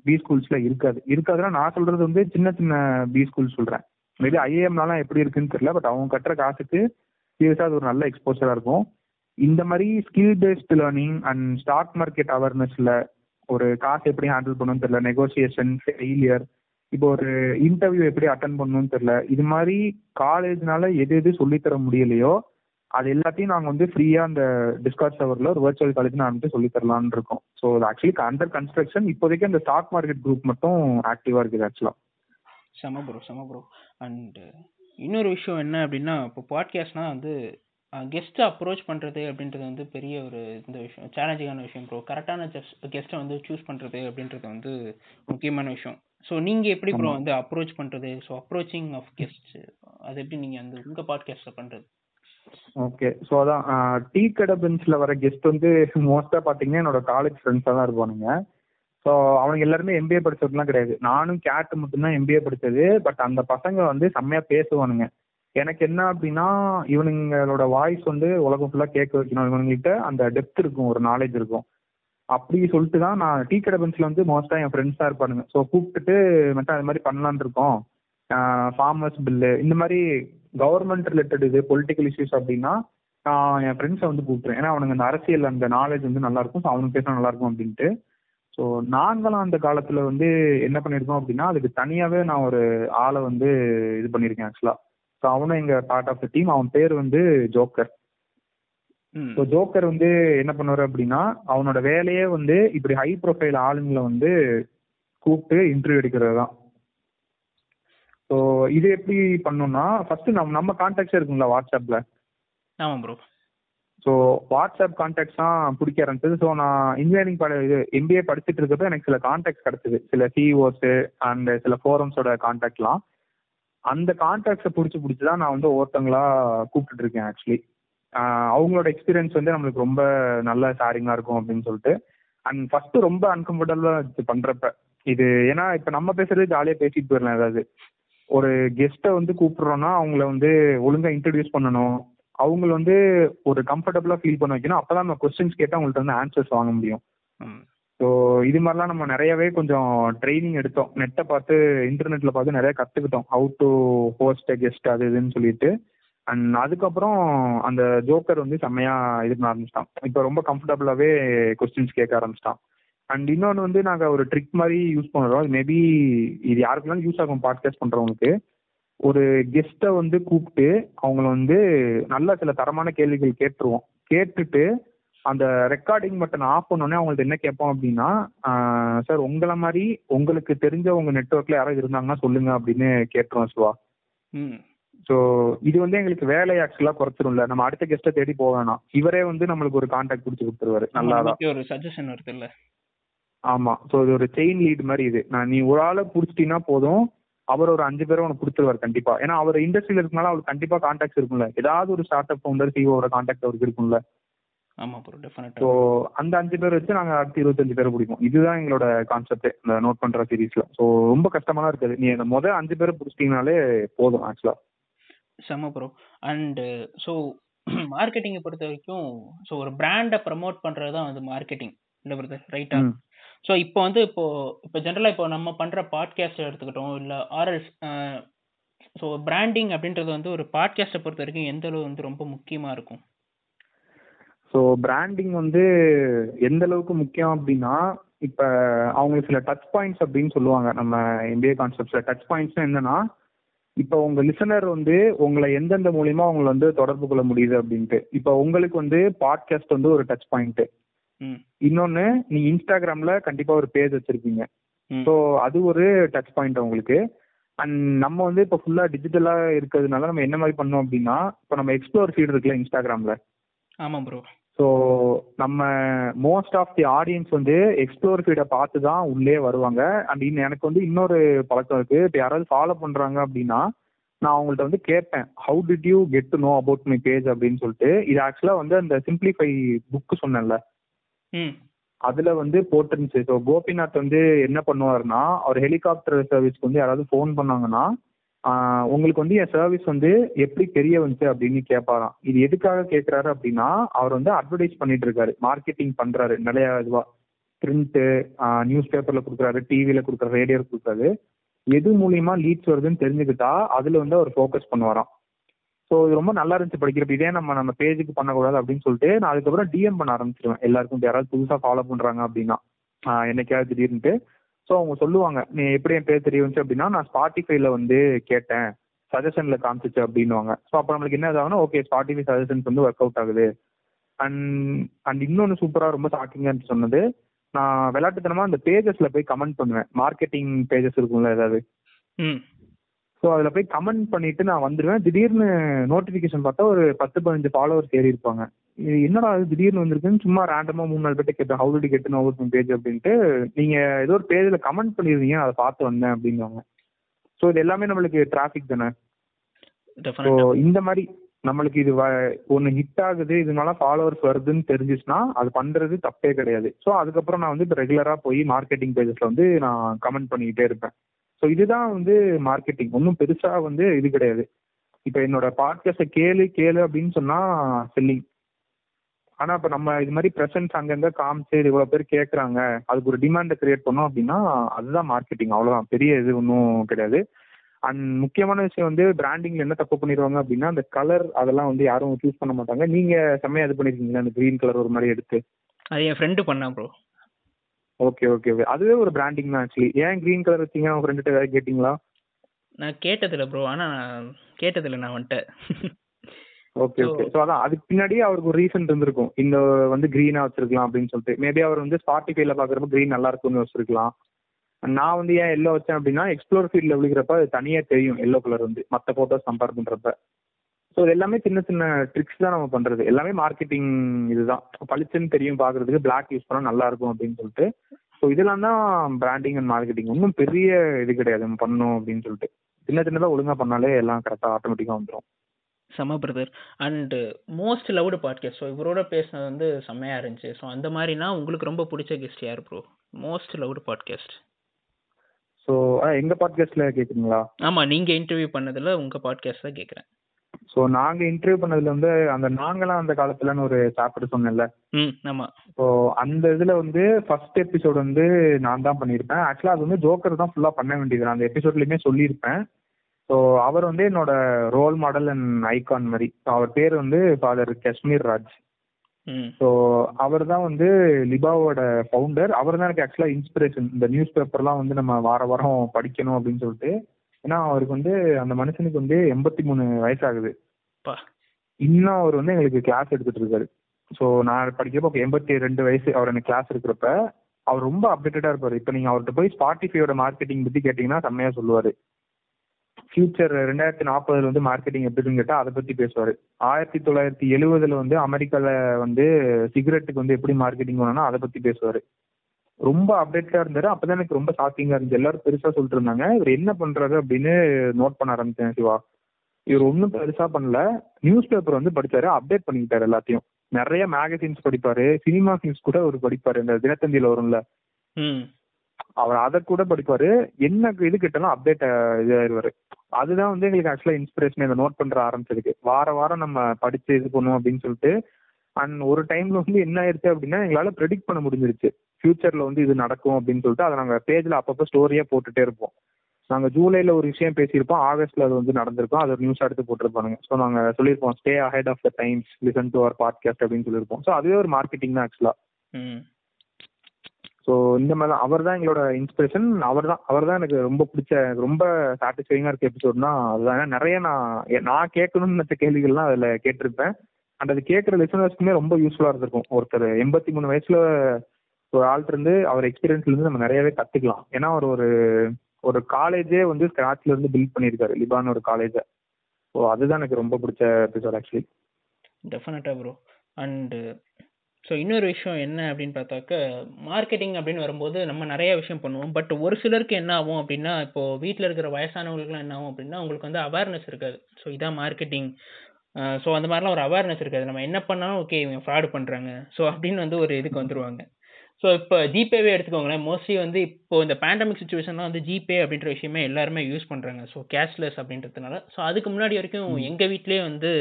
பி ஸ்கூல்ஸில் இருக்காது. இருக்காதுன்னா நான் சொல்கிறது வந்து சின்ன சின்ன பி ஸ்கூல் சொல்கிறேன் மேபி ஐஏஎம்லாம் எப்படி இருக்குன்னு தெரியல பட் அவங்க கட்டுற காசுக்கு சீரியஸா அது ஒரு நல்ல எக்ஸ்போசராக இருக்கும். இந்த மாதிரி skill based learning and stock market அவேர்னஸில் ஒரு காசு எப்படி ஹேண்டில் பண்ணணும்னு தெரியல நெகோசியேஷன் ஃபெயிலியர் இப்போ ஒரு இன்டர்வியூ எப்படி அட்டன் பண்ணணும்னு தெரியல. இது மாதிரி காலேஜ்னால எது எது சொல்லித்தர முடியலையோ அது எல்லாத்தையும் நாங்கள் வந்து ஃப்ரீயாக அந்த டிஸ்கஸ் சவரில் ஒரு வர்ச்சுவல் காலேஜ் நான் சொல்லித்தரலான்னு இருக்கோம். ஸோ அது ஆக்சுவலி அண்டர் கன்ஸ்ட்ரக்ஷன் இப்போதைக்கு அந்த ஸ்டாக் மார்க்கெட் குரூப் மட்டும் ஆக்டிவாக இருக்குது ஆக்சுவலாக செம ப்ரோ செம ப்ரோ அண்ட் இன்னொரு விஷயம் என்ன அப்படின்னா இப்போ பாட்காஸ்ட்னா வந்து கெஸ்ட்டை அப்ரோச் பண்ணுறது அப்படின்றது வந்து பெரிய ஒரு இந்த விஷயம் சேலஞ்சிங்கான விஷயம் ப்ரோ கரெக்டான கெஸ்ட்டை வந்து சூஸ் பண்ணுறது அப்படின்றது வந்து முக்கியமான விஷயம். ஸோ நீங்கள் எப்படி ப்ரோ வந்து அப்ரோச் பண்ணுறது ஸோ அப்ரோச்சிங் ஆஃப் கெஸ்ட் அது எப்படி நீங்கள் அந்த உங்கள் பாட்காஸ்ட்டில் பண்ணுறது ஓகே ஸோ அதான் டீ கடை பெஞ்சில் வர கெஸ்ட் வந்து மோஸ்ட்டாக பார்த்தீங்கன்னா என்னோட காலேஜ் ஃப்ரெண்ட்ஸாக தான் இருப்பானுங்க. ஸோ அவங்க எல்லாருமே எம்பிஏ படிச்சதுலாம் கிடையாது. நானும் கேட்டு மட்டும்தான் எம்பிஏ படித்தது பட் அந்த பசங்க வந்து செம்மையாக பேசுவானுங்க. எனக்கு என்ன அப்படின்னா இவனுங்களோட வாய்ஸ் வந்து உலகம் ஃபுல்லாக கேட்க வைக்கணும். இவனுங்கிட்ட அந்த டெப்த் இருக்கும் ஒரு நாலேஜ் இருக்கும். அப்படி சொல்லிட்டு தான் நான் டீ கடை பெஞ்சில் வந்து மோஸ்ட்டாக என் ஃப்ரெண்ட்ஸாக இருப்பானுங்க. ஸோ கூப்பிட்டுட்டு மட்டும் அது மாதிரி பண்ணலான் இருக்கோம். ஃபார்மர்ஸ் பில்லு இந்த மாதிரி கவர்மெண்ட் ரிலேட்டட் இது பொலிட்டிக்கல் இஷ்யூஸ் அப்படின்னா நான் என் ஃப்ரெண்ட்ஸை வந்து கூப்பிட்றேன் ஏன்னா அவனுங்க அந்த அரசியல் அந்த நாலேஜ் வந்து நல்லா இருக்கும். ஸோ அவனுக்கு பேச நல்லா இருக்கும் அப்படின்ட்டு. ஸோ நாங்களும் அந்த காலத்தில் வந்து என்ன பண்ணியிருக்கோம் அப்படின்னா அதுக்கு தனியாகவே நான் ஒரு ஆளை வந்து இது பண்ணியிருக்கேன் ஆக்சுவலாக ஸோ அவனும் எங்க பார்ட் ஆஃப் த டீம் அவன் பேர் வந்து ஜோக்கர். ஸோ ஜோக்கர் வந்து என்ன பண்ணுவார் அப்படின்னா அவனோட வேலையே வந்து இப்படி ஹை ப்ரொஃபைல் ஆளுங்களை வந்து கூப்பிட்டு இன்டர்வியூ எடுக்கிறது தான். ஸோ இது எப்படி பண்ணோம்னா ஃபர்ஸ்ட் நம்ம நம்ம கான்டாக்ட்ஸ் இருக்குங்களா வாட்ஸ்அப்ல ஆமாம் ப்ரோ ஸோ வாட்ஸ்அப் கான்டாக்ட்ஸ் தான் பிடிக்க ஆரம்பிச்சது. ஸோ நான் இன்ஜினியரிங் படி இது எம்பிஏ படிச்சுட்டு இருக்கப்ப எனக்கு சில கான்டாக்ட்ஸ் கிடைச்சது. சில சிஇஓஸு அண்ட் சில ஃபோரம்ஸோட கான்டாக்ட்லாம் அந்த கான்டாக்ட்ஸை பிடிச்சி பிடிச்சி தான் நான் வந்து ஒருத்தங்களா கூப்பிட்டுட்டு இருக்கேன் ஆக்சுவலி அவங்களோட எக்ஸ்பீரியன்ஸ் வந்து நம்மளுக்கு ரொம்ப நல்ல ஷேரிங்காக இருக்கும் அப்படின்னு சொல்லிட்டு. அண்ட் ஃபர்ஸ்ட் ரொம்ப அன்கம்ஃபர்டபுளாக இது பண்ணுறப்ப இது ஏன்னா இப்போ நம்ம பேசுறது ஜாலியாக பேசிட்டு போயிடலாம் ஏதாவது. ஒரு கெஸ்ட்டை வந்து கூப்பிடுறோம்னா அவங்கள வந்து ஒழுங்காக இன்ட்ரடியூஸ் பண்ணணும். அவங்கள வந்து ஒரு கம்ஃபர்டபுளாக ஃபீல் பண்ண வைக்கணும். அப்போ தான் நம்ம கொஸ்டின்ஸ் கேட்டால் அவங்கள்ட்ட வந்து ஆன்சர்ஸ் வாங்க முடியும். ஸோ இது மாதிரிலாம் நம்ம நிறையவே கொஞ்சம் ட்ரைனிங் எடுத்தோம். நெட்டை பார்த்து இன்டர்நெட்டில் பார்த்து நிறைய கற்றுக்கிட்டோம் ஹவு டு ஹோஸ்ட் கெஸ்ட் அது இதுன்னு சொல்லிட்டு. அண்ட் அதுக்கப்புறம் அந்த ஜோக்கர் வந்து செம்மையாக இது பண்ண ஆரம்பிச்சிட்டான். இப்போ ரொம்ப கம்ஃபர்டபுளாகவே கொஸ்டின்ஸ் கேட்க ஆரம்பிச்சிட்டான். அண்ட் இன்னொன்று வந்து நாங்கள் ஒரு ட்ரிக் மாதிரி யூஸ் பண்ணுறோம் அது மேபி இது யாருக்குனாலும் யூஸ் ஆகும் பாட்காஸ்ட் பண்ணுறவங்களுக்கு ஒரு கெஸ்ட்டை வந்து கூப்பிட்டு அவங்கள வந்து நல்ல சில தரமான கேள்விகள் கேட்டுருவோம். கேட்டுட்டு அந்த ரெக்கார்டிங் பட்டன் ஆஃப் பண்ணோடனே அவங்கள்ட்ட என்ன கேட்போம் அப்படின்னா சார் உங்களை மாதிரி உங்களுக்கு தெரிஞ்ச உங்க நெட்ஒர்க்ல யாராவது இருந்தாங்கன்னா சொல்லுங்க அப்படின்னு கேட்டுருவோம் சிவா. ஸோ இது வந்து எங்களுக்கு வேலையை ஆக்சுவலாக குறைச்சிரும்ல. நம்ம அடுத்த கெஸ்ட்டை தேடி போக வேணாம். இவரே வந்து நம்மளுக்கு ஒரு கான்டாக்ட் பிடிச்சி கொடுத்துருவாரு. நல்லா ஒரு சஜஷன் வருது இல்ல ஆமா. ஸோ இது ஒரு செயின் லீட் மாதிரி இது. நான் நீ ஒரு ஆளை பிடிச்சிட்டீங்கன்னா போதும். அவர் ஒரு அஞ்சு பேரை உனக்கு கொடுத்துருவார் கண்டிப்பா. ஏன்னா அவர் இண்டஸ்ட்ரியில இருக்கனால அவருக்கு கண்டிப்பா கான்டாக்ட்ஸ் இருக்கும்ல. ஏதாவது ஒரு ஸ்டார்ட் அப் ஃபவுண்டர் சிஓட கான்டாக்ட் அவருக்கு இருக்கும்ல. ஆமா ப்ரோ டெஃபினட்டா ஸோ அந்த அஞ்சு பேர் வச்சு நாங்கள் அடுத்து இருபத்தஞ்சு பேர் பிடிக்கும் இதுதான் எங்களோட கான்செப்ட் இந்த நோட் பண்ற சீரீஸ்ல ஸோ ரொம்ப கஷ்டமா தான் இருக்காது. நீ அந்த முதல் அஞ்சு பேரை பிடிச்சிட்டீங்கனாலே போதும் ஆக்சுவலா செம்ம ப்ரோ அண்ட் ஸோ மார்க்கெட்டிங்கை பொறுத்த வரைக்கும் ஸோ ஒரு பிராண்டை ப்ரமோட் பண்ணுறது தான் வந்து மார்க்கெட்டிங் இல்லை பிரதர் ரைட்டா ஸோ இப்போ வந்து இப்போ இப்போ ஜென்ரலாக இப்போ நம்ம பண்ணுற பாட்காஸ்ட் எடுத்துக்கிட்டோம் இல்லை ஆர்எல்ஸ் ஸோ பிராண்டிங் அப்படின்றது வந்து ஒரு பாட்காஸ்ட்டை பொறுத்த வரைக்கும் எந்த அளவு வந்து ரொம்ப முக்கியமாக இருக்கும்? ஸோ பிராண்டிங் வந்து எந்த அளவுக்கு முக்கியம் அப்படின்னா இப்போ அவங்களுக்கு சில டச் பாயிண்ட்ஸ் அப்படின்னு சொல்லுவாங்க. நம்ம எம்பிஏ கான்செப்ட்ஸில் டச் பாயிண்ட்ஸ்னா என்னன்னா இப்போ உங்க லிசனர் வந்து உங்களை எந்தெந்த மூலியமா அவங்களை வந்து தொடர்பு கொள்ள முடியுது அப்படின்ட்டு. இப்போ உங்களுக்கு வந்து பாட்காஸ்ட் வந்து ஒரு டச் பாயிண்ட் இன்னொன்னு நீ இன்ஸ்டாகிராம்ல கண்டிப்பா ஒரு பேஜ் வச்சிருக்கீங்க ஸோ அது ஒரு டச் பாயிண்ட் உங்களுக்கு. அண்ட் நம்ம வந்து இப்போ ஃபுல்லா டிஜிட்டலா இருக்கிறதுனால நம்ம என்ன மாதிரி பண்ணோம் அப்படின்னா இப்போ நம்ம எக்ஸ்ப்ளோர் ஃபீட் இருக்குல்ல இன்ஸ்டாகிராம்ல ஆமா ப்ரோ ஸோ நம்ம மோஸ்ட் ஆஃப் தி ஆடியன்ஸ் வந்து எக்ஸ்ப்ளோர் ஃபீடை பார்த்து தான் உள்ளே வருவாங்க. அண்ட் இன்னும் எனக்கு வந்து இன்னொரு பழக்கம் இருக்கு. இப்போ யாராவது ஃபாலோ பண்றாங்க அப்படின்னா நான் அவங்கள்ட்ட வந்து கேட்பேன். How did you get to know about my page அப்படின்னு சொல்லிட்டு. இது ஆக்சுவலாக வந்து அந்த சிம்பிளிஃபை புக்கு சொன்னேன்ல. அதுல வந்து போட்டிருந்துச்சு. ஸோ கோபிநாத் வந்து என்ன பண்ணுவாருன்னா அவர் ஹெலிகாப்டர் சர்வீஸ்க்கு வந்து யாராவது ஃபோன் பண்ணாங்கன்னா உங்களுக்கு வந்து என் சர்வீஸ் வந்து எப்படி தெரிய வந்துச்சு அப்படின்னு கேட்பாராம் இது எதுக்காக கேட்குறாரு அப்படின்னா அவர் வந்து அட்வர்டைஸ் பண்ணிட்டு இருக்காரு. மார்க்கெட்டிங் பண்றாரு. நிறைய இதுவா. பிரிண்ட்டு நியூஸ் பேப்பர்ல கொடுக்குறாரு டிவியில கொடுக்குறாரு ரேடியோவில் கொடுக்குறாரு. எது மூலியமா லீட்ஸ் வருதுன்னு தெரிஞ்சுக்கிட்டா அதுல வந்து அவர் ஃபோக்கஸ் பண்ணுவாராம். ஸோ இது ரொம்ப நல்லா இருந்துச்சு படிக்கிறப்ப. இதே நம்ம நம்ம பேஜுக்கு பண்ணக்கூடாது அப்படின்னு சொல்லிட்டு நான் அதுக்கப்புறம் டிஎம் பண்ண ஆரம்பிச்சிருவேன். எல்லாருக்கும் யாராவது புதுசாக ஃபாலோ பண்ணுறாங்க அப்படின்னா என்னைக்காவது திடீர்னுட்டு. ஸோ அவங்க சொல்லுவாங்க நீ எப்படி என் பேர் தெரிய வந்துச்சு அப்படின்னா நான் ஸ்பாட்டிஃபைல வந்து கேட்டேன் சஜஷன்ல காமிச்சிச்சு அப்படின்னுவாங்க. ஸோ அப்போ நம்மளுக்கு என்ன ஆகுதுன்னா ஓகே ஸ்பாட்டிஃபை சஜஷன்ஸ் வந்து ஒர்க் அவுட் ஆகுது. அண்ட் அண்ட் இன்னொன்று சூப்பராக ரொம்ப ஷாக்கிங்காக சொன்னது நான் விளையாட்டுத்தனமா அந்த பேஜஸ்ல போய் கமெண்ட் பண்ணுவேன். மார்க்கெட்டிங் பேஜஸ் இருக்கும்ல ஏதாவது. ஸோ அதில் போய் கமெண்ட் பண்ணிட்டு நான் வந்துடுவேன் திடீர்னு நோட்டிஃபிகேஷன் பார்த்தா ஒரு பத்து பதினஞ்சு ஃபாலோவர்ஸ் ஏறி இருப்பாங்க. என்னடா அது திடீர்னு வந்திருக்குன்னு சும்மா ரேண்டமாக மூணு நாலு பேர்ட்ட கேட்டேன். How d get know about page அப்படின்ட்டு நீங்கள் ஏதோ ஒரு பேஜில் கமெண்ட் பண்ணியிருந்தீங்க அதை பார்த்து வந்தேன் அப்படிங்குவாங்க ஸோ இது எல்லாமே நம்மளுக்கு டிராஃபிக் தானே? ஸோ இந்த மாதிரி நம்மளுக்கு இது ஒன்று ஹிட் ஆகுது இதனால ஃபாலோவர்ஸ் வருதுன்னு தெரிஞ்சிச்சுன்னா அது பண்ணுறது தப்பே கிடையாது. ஸோ அதுக்கப்புறம் நான் வந்து இப்போ ரெகுலராக போய் மார்க்கெட்டிங் பேஜஸில் வந்து நான் கமெண்ட் பண்ணிக்கிட்டே இருப்பேன். ஸோ இதுதான் வந்து மார்க்கெட்டிங் ஒன்றும் பெருசாக வந்து இது கிடையாது. இப்போ என்னோட பாட்காஸ்ட்டை கேளு கேளு அப்படின்னு சொன்னால் செல்லிங் ஆனால் இப்போ நம்ம இது மாதிரி ப்ரெசன்ஸ் அங்கங்கே காமிச்சு இது இவ்வளோ பேர் கேட்குறாங்க அதுக்கு ஒரு டிமாண்டை கிரியேட் பண்ணோம் அப்படின்னா அதுதான் மார்க்கெட்டிங் அவ்வளோதான் பெரிய இது ஒன்றும் கிடையாது. அண்ட் முக்கியமான விஷயம் வந்து பிராண்டிங்ல என்ன தப்பு பண்ணிடுவாங்க அப்படின்னா அந்த கலர் அதெல்லாம் வந்து யாரும் சூஸ் பண்ண மாட்டாங்க. நீங்க செம்மையா இது பண்ணிருக்கீங்களா? அந்த கிரீன் கலர் ஒரு மாதிரி எடுத்து. அது என் ஃப்ரெண்டு பண்ணான் ப்ரோ ஓகே ஓகே ஓகே அதுவே ஒரு பிராண்டிங் தான் ஆக்சுவலி ஏன் கிரீன் கலர் வச்சீங்க? உங்க ஃப்ரெண்ட்டு ஏதாவது கேட்டிங்களா? நான் கேட்டதில்ல ப்ரோ ஆனா நான் கேட்டதில்ல நான் வந்துட்டு ஓகே ஓகே ஸோ அதான் அதுக்கு பின்னாடி அவருக்கு ஒரு ரீசன் இருந்திருக்கும். இந்த வந்து க்ரீனாக வச்சிருக்கலாம் அப்படின்னு சொல்லிட்டு. மேபி அவர் வந்து ஸ்பாட்டிஃபைல பார்க்குறப்ப க்ரீன் நல்லா இருக்கும்னு வச்சிருக்கலாம் நான் வந்து ஏன் எல்லோ வச்சேன் அப்படின்னா எக்ஸ்ப்ளோர் ஃபீல்டில் விழுகிறப்ப அது தனியாக தெரியும் எல்லோ கலர் வந்து. மற்ற ஃபோட்டோஸ் கம்பேர் பண்ணுறப்ப ஸோ இது எல்லாமே சின்ன சின்ன ட்ரிக்ஸ் தான் நம்ம பண்ணுறது எல்லாமே மார்க்கெட்டிங் இதுதான். பளிச்சுன்னு தெரியும் பார்க்குறதுக்கு பிளாக் யூஸ் பண்ணால் நல்லா இருக்கும் அப்படின்னு சொல்லிட்டு. ஸோ இதெல்லாம் தான் பிராண்டிங் அண்ட் மார்க்கெட்டிங் ஒன்றும் பெரிய இது கிடையாது. நம்ம பண்ணணும் அப்படின்னு சொல்லிட்டு. சின்ன சின்னதாக ஒழுங்காக பண்ணாலே எல்லாம் கரெக்டாக ஆட்டோமேட்டிக்காக வந்துடும் செம brother and most loved podcast so இவரோட பேசினது வந்து செம்மையாக இருந்துச்சு. ஸோ அந்த மாதிரினா உங்களுக்கு ரொம்ப பிடிச்ச கெஸ்ட் யார் bro most loved podcast so எங்கள் பாட்காஸ்ட்டில் கேட்குறீங்களா ஆமாம் நீங்கள் இன்டர்வியூ பண்ணதில் உங்கள் பாட்காஸ்ட் தான் கேட்குறேன் ஸோ நாங்கள் இன்டர்வியூ பண்ணதுல வந்து அந்த நாங்களாம் அந்த காலத்துலன்னு ஒரு சாப்டர் சொன்னேன்ல. ஆமாம் ஸோ அந்த இதில் வந்து ஃபர்ஸ்ட் எபிசோட் வந்து நான் தான் பண்ணியிருப்பேன். ஆக்சுவலாக அது வந்து ஜோக்கர் தான் ஃபுல்லாக பண்ண வேண்டியது. நான் அந்த எபிசோட்லையுமே சொல்லியிருப்பேன். ஸோ அவர் வந்து என்னோட ரோல் மாடல் அண்ட் ஐகான் மாதிரி. ஸோ அவர் பேர் வந்து ஃபாதர் காஷ்மீர் ராஜ் ஸோ அவர் தான் வந்து லிபாவோட ஃபவுண்டர் அவர் தான் எனக்கு ஆக்சுவலாக இன்ஸ்பிரேஷன் இந்த நியூஸ் பேப்பர்லாம் வந்து நம்ம வார வாரம் படிக்கணும் அப்படின்னு சொல்லிட்டு. ஏன்னா அவருக்கு வந்து அந்த மனுஷனுக்கு வந்து எண்பத்தி மூணு வயசாகுது. இன்னும் அவர் வந்து எங்களுக்கு கிளாஸ் எடுத்துட்டு இருக்காரு. ஸோ நான் படிக்கிறப்ப எண்பத்தி ரெண்டு வயசு அவர் எனக்கு கிளாஸ் இருக்கிறப்ப அவர் ரொம்ப அப்டேட்டடா இருப்பாரு. இப்போ நீங்க அவர்கிட்ட போய் ஸ்பாட்டிஃபையோட மார்க்கெட்டிங் பத்தி கேட்டீங்கன்னா செம்மையா சொல்லுவாரு. ஃபியூச்சர் ரெண்டாயிரத்தி நாற்பதுல வந்து மார்க்கெட்டிங் எப்படின்னு கேட்டால் அதை பற்றி பேசுவார். ஆயிரத்தி தொள்ளாயிரத்தி எழுபதுல வந்து அமெரிக்காவில் வந்து சிகரெட்டுக்கு வந்து எப்படி மார்க்கெட்டிங் பண்ணணும் அதை பற்றி பேசுவார். ரொம்ப அப்டேட்டடாக இருந்தார். அப்போ தான் எனக்கு ரொம்ப ஷாக்கிங்காக இருந்துச்சு. எல்லாரும் பெருசாக சொல்லிட்டு இருந்தாங்க. இவர் என்ன பண்ணுறாரு அப்படின்னு நோட் பண்ண ஆரம்பித்தேன் சிவா. இவர் ஒன்றும் பெருசாக பண்ணல. நியூஸ் பேப்பர் வந்து படிச்சாரு. அப்டேட் பண்ணிக்கிட்டார் எல்லாத்தையும். நிறைய மேகசின்ஸ் படிப்பார். சினிமா நியூஸ் கூட அவர் படிப்பார். இந்த தினத்தந்தியில் வரும்ல. அவர் அதை கூட படிப்பாரு. என்ன இது கிட்டலாம் அப்டேட் இதாயிருவாரு. அதுதான் வந்து எங்களுக்கு ஆக்சுவலா இன்ஸ்பிரேஷன் இதை நோட் பண்ற ஆரம்பிச்சதுக்கு. வார வாரம் நம்ம படிச்சு இது பண்ணுவோம் அப்படின்னு சொல்லிட்டு அண்ட் ஒரு டைம்ல வந்து என்ன ஆயிருச்சு அப்படின்னா எங்களால ப்ரெடிக்ட் பண்ண முடிஞ்சிருச்சு. ஃபியூச்சர்ல வந்து இது நடக்கும் அப்படின்னு சொல்லிட்டு அதை நாங்கள் பேஜ்ல அப்பப்போ ஸ்டோரியா போட்டுட்டே இருப்போம். நாங்கள் ஜூலைல ஒரு விஷயம் பேசியிருப்போம் ஆகஸ்ட்ல அது வந்து நடந்திருக்கும். அது ஒரு நியூஸ் எடுத்து போட்டிருப்பானுங்க. ஸோ நாங்கள் சொல்லியிருப்போம் stay ahead of the times listen to our podcast அப்படின்னு சொல்லியிருப்போம். ஸோ அதுவே ஒரு மார்க்கெட்டிங் தான் ஆக்சுவலா ஸோ இந்த மாதிரி தான் அவர் தான் எங்களோட இன்ஸ்பிரேஷன் அவர் தான் அவர் தான் எனக்கு ரொம்ப பிடிச்ச எனக்கு ரொம்ப சாட்டிஸ்ஃபைங்காக இருக்க எபிசோட்னா அதுதான். நிறைய நான் நான் கேட்கணும்னு நினச்ச கேள்விகள்லாம் அதில் கேட்டிருப்பேன். அண்ட் அது கேட்குற லிசனர்ஸ்க்குமே ரொம்ப யூஸ்ஃபுல்லாக இருந்திருக்கும். ஒருத்தர் எண்பத்தி மூணு வயசில் ஒரு ஆள்கிட்ட இருந்து அவர் எக்ஸ்பீரியன்ஸ்லேருந்து நம்ம நிறையவே கற்றுக்கலாம் ஏன்னா அவர் ஒரு ஒரு காலேஜே வந்து ஸ்க்ராட்ச்ல பில்ட் பண்ணியிருக்காரு. லிபான் ஒரு காலேஜை ஸோ அதுதான் எனக்கு ரொம்ப பிடிச்ச எபிசோட் ஆக்சுவலி டெஃபினட்டாக ப்ரோ அண்டு ஸோ இன்னொரு விஷயம் என்ன அப்படின்னு பார்த்தாக்க மார்க்கெட்டிங் அப்படின்னு வரும்போது நம்ம நிறைய விஷயம் பண்ணுவோம். பட் ஒரு சிலருக்கு என்ன ஆகும் அப்படின்னா இப்போ வீட்டில் இருக்கிற வயசானவங்களுக்குலாம் என்ன ஆகும் அப்படின்னா உங்களுக்கு வந்து அவேர்னஸ் இருக்காது. ஸோ இதான் மார்க்கெட்டிங் ஸோ அந்த மாதிரிலாம் ஒரு அவேர்னஸ் இருக்காது. நம்ம என்ன பண்ணாலும் ஓகே இவங்க ஃப்ராடு பண்ணுறாங்க ஸோ அப்படின்னு வந்து ஒரு இதுக்கு வந்துருவாங்க. ஸோ இப்போ ஜிபேவே எடுத்துக்கோங்களேன். மோஸ்ட்லி வந்து இப்போ இந்த பேண்டமிக் சுச்சுவேஷன்லாம் வந்து ஜிபே அப்படின்ற விஷயமே எல்லாருமே யூஸ் பண்ணுறாங்க ஸோ கேஷ்லெஸ் அப்படின்றதுனால. ஸோ அதுக்கு முன்னாடி வரைக்கும் எங்கள் வீட்லேயே வந்து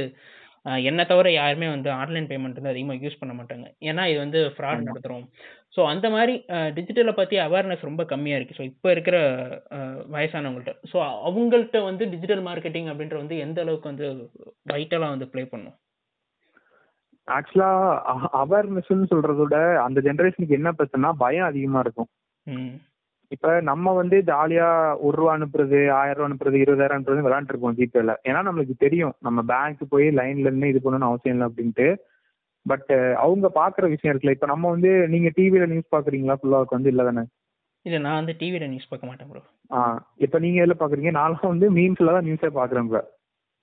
என்னை தவிர யாருமே வந்து ஆன்லைன் பேமெண்ட் வந்து அதிகமாக யூஸ் பண்ண மாட்டாங்க. ஏன்னா இது வந்து ஃப்ராட் நடத்துகிறோம் ஸோ அந்த மாதிரி டிஜிட்டலை பற்றி அவேர்னஸ் ரொம்ப கம்மியாக இருக்குது ஸோ இப்போ இருக்கிற வயசானவங்கள்ட்ட. ஸோ அவங்கள்ட்ட வந்து டிஜிட்டல் மார்க்கெட்டிங் அப்படின்ற வந்து எந்த அளவுக்கு வந்து வைட்டலாக வந்து ப்ளே பண்ணும்? ஆக்சுவலா அவேர்னஸ்ன்னு விட அந்த ஜென்ரேஷனுக்கு என்ன பிரச்சனைனா பயம் அதிகமா இருக்கும். இப்ப நம்ம வந்து ஜாலியா ஒரு ரூபா அனுப்புறது ஆயிரம் ரூபா அனுப்புறது இருபதாயிரம் அனுப்புறது விளையாண்டு இருப்போம் ஜிபேல ஏன்னா நம்மளுக்கு தெரியும். நம்ம பேங்க் போய் லைன்ல இருந்து இது பண்ணணும்னு அவசியம் இல்லை அப்படின்ட்டு. பட் அவங்க பாக்குற விஷயம் இருக்குல்ல. இப்ப நம்ம வந்து நீங்க டிவில நியூஸ் பாக்குறீங்களா? ஃபுல்லா வந்து இல்ல தானே? இல்ல நான் வந்து டிவில நியூஸ் பார்க்க மாட்டேன் ப்ரோ ஆ இப்ப நீங்க எதுல பாக்குறீங்க? நானும் வந்து மீம்ஸ்ல தான் நியூஸே பாக்குறேன் இப்ப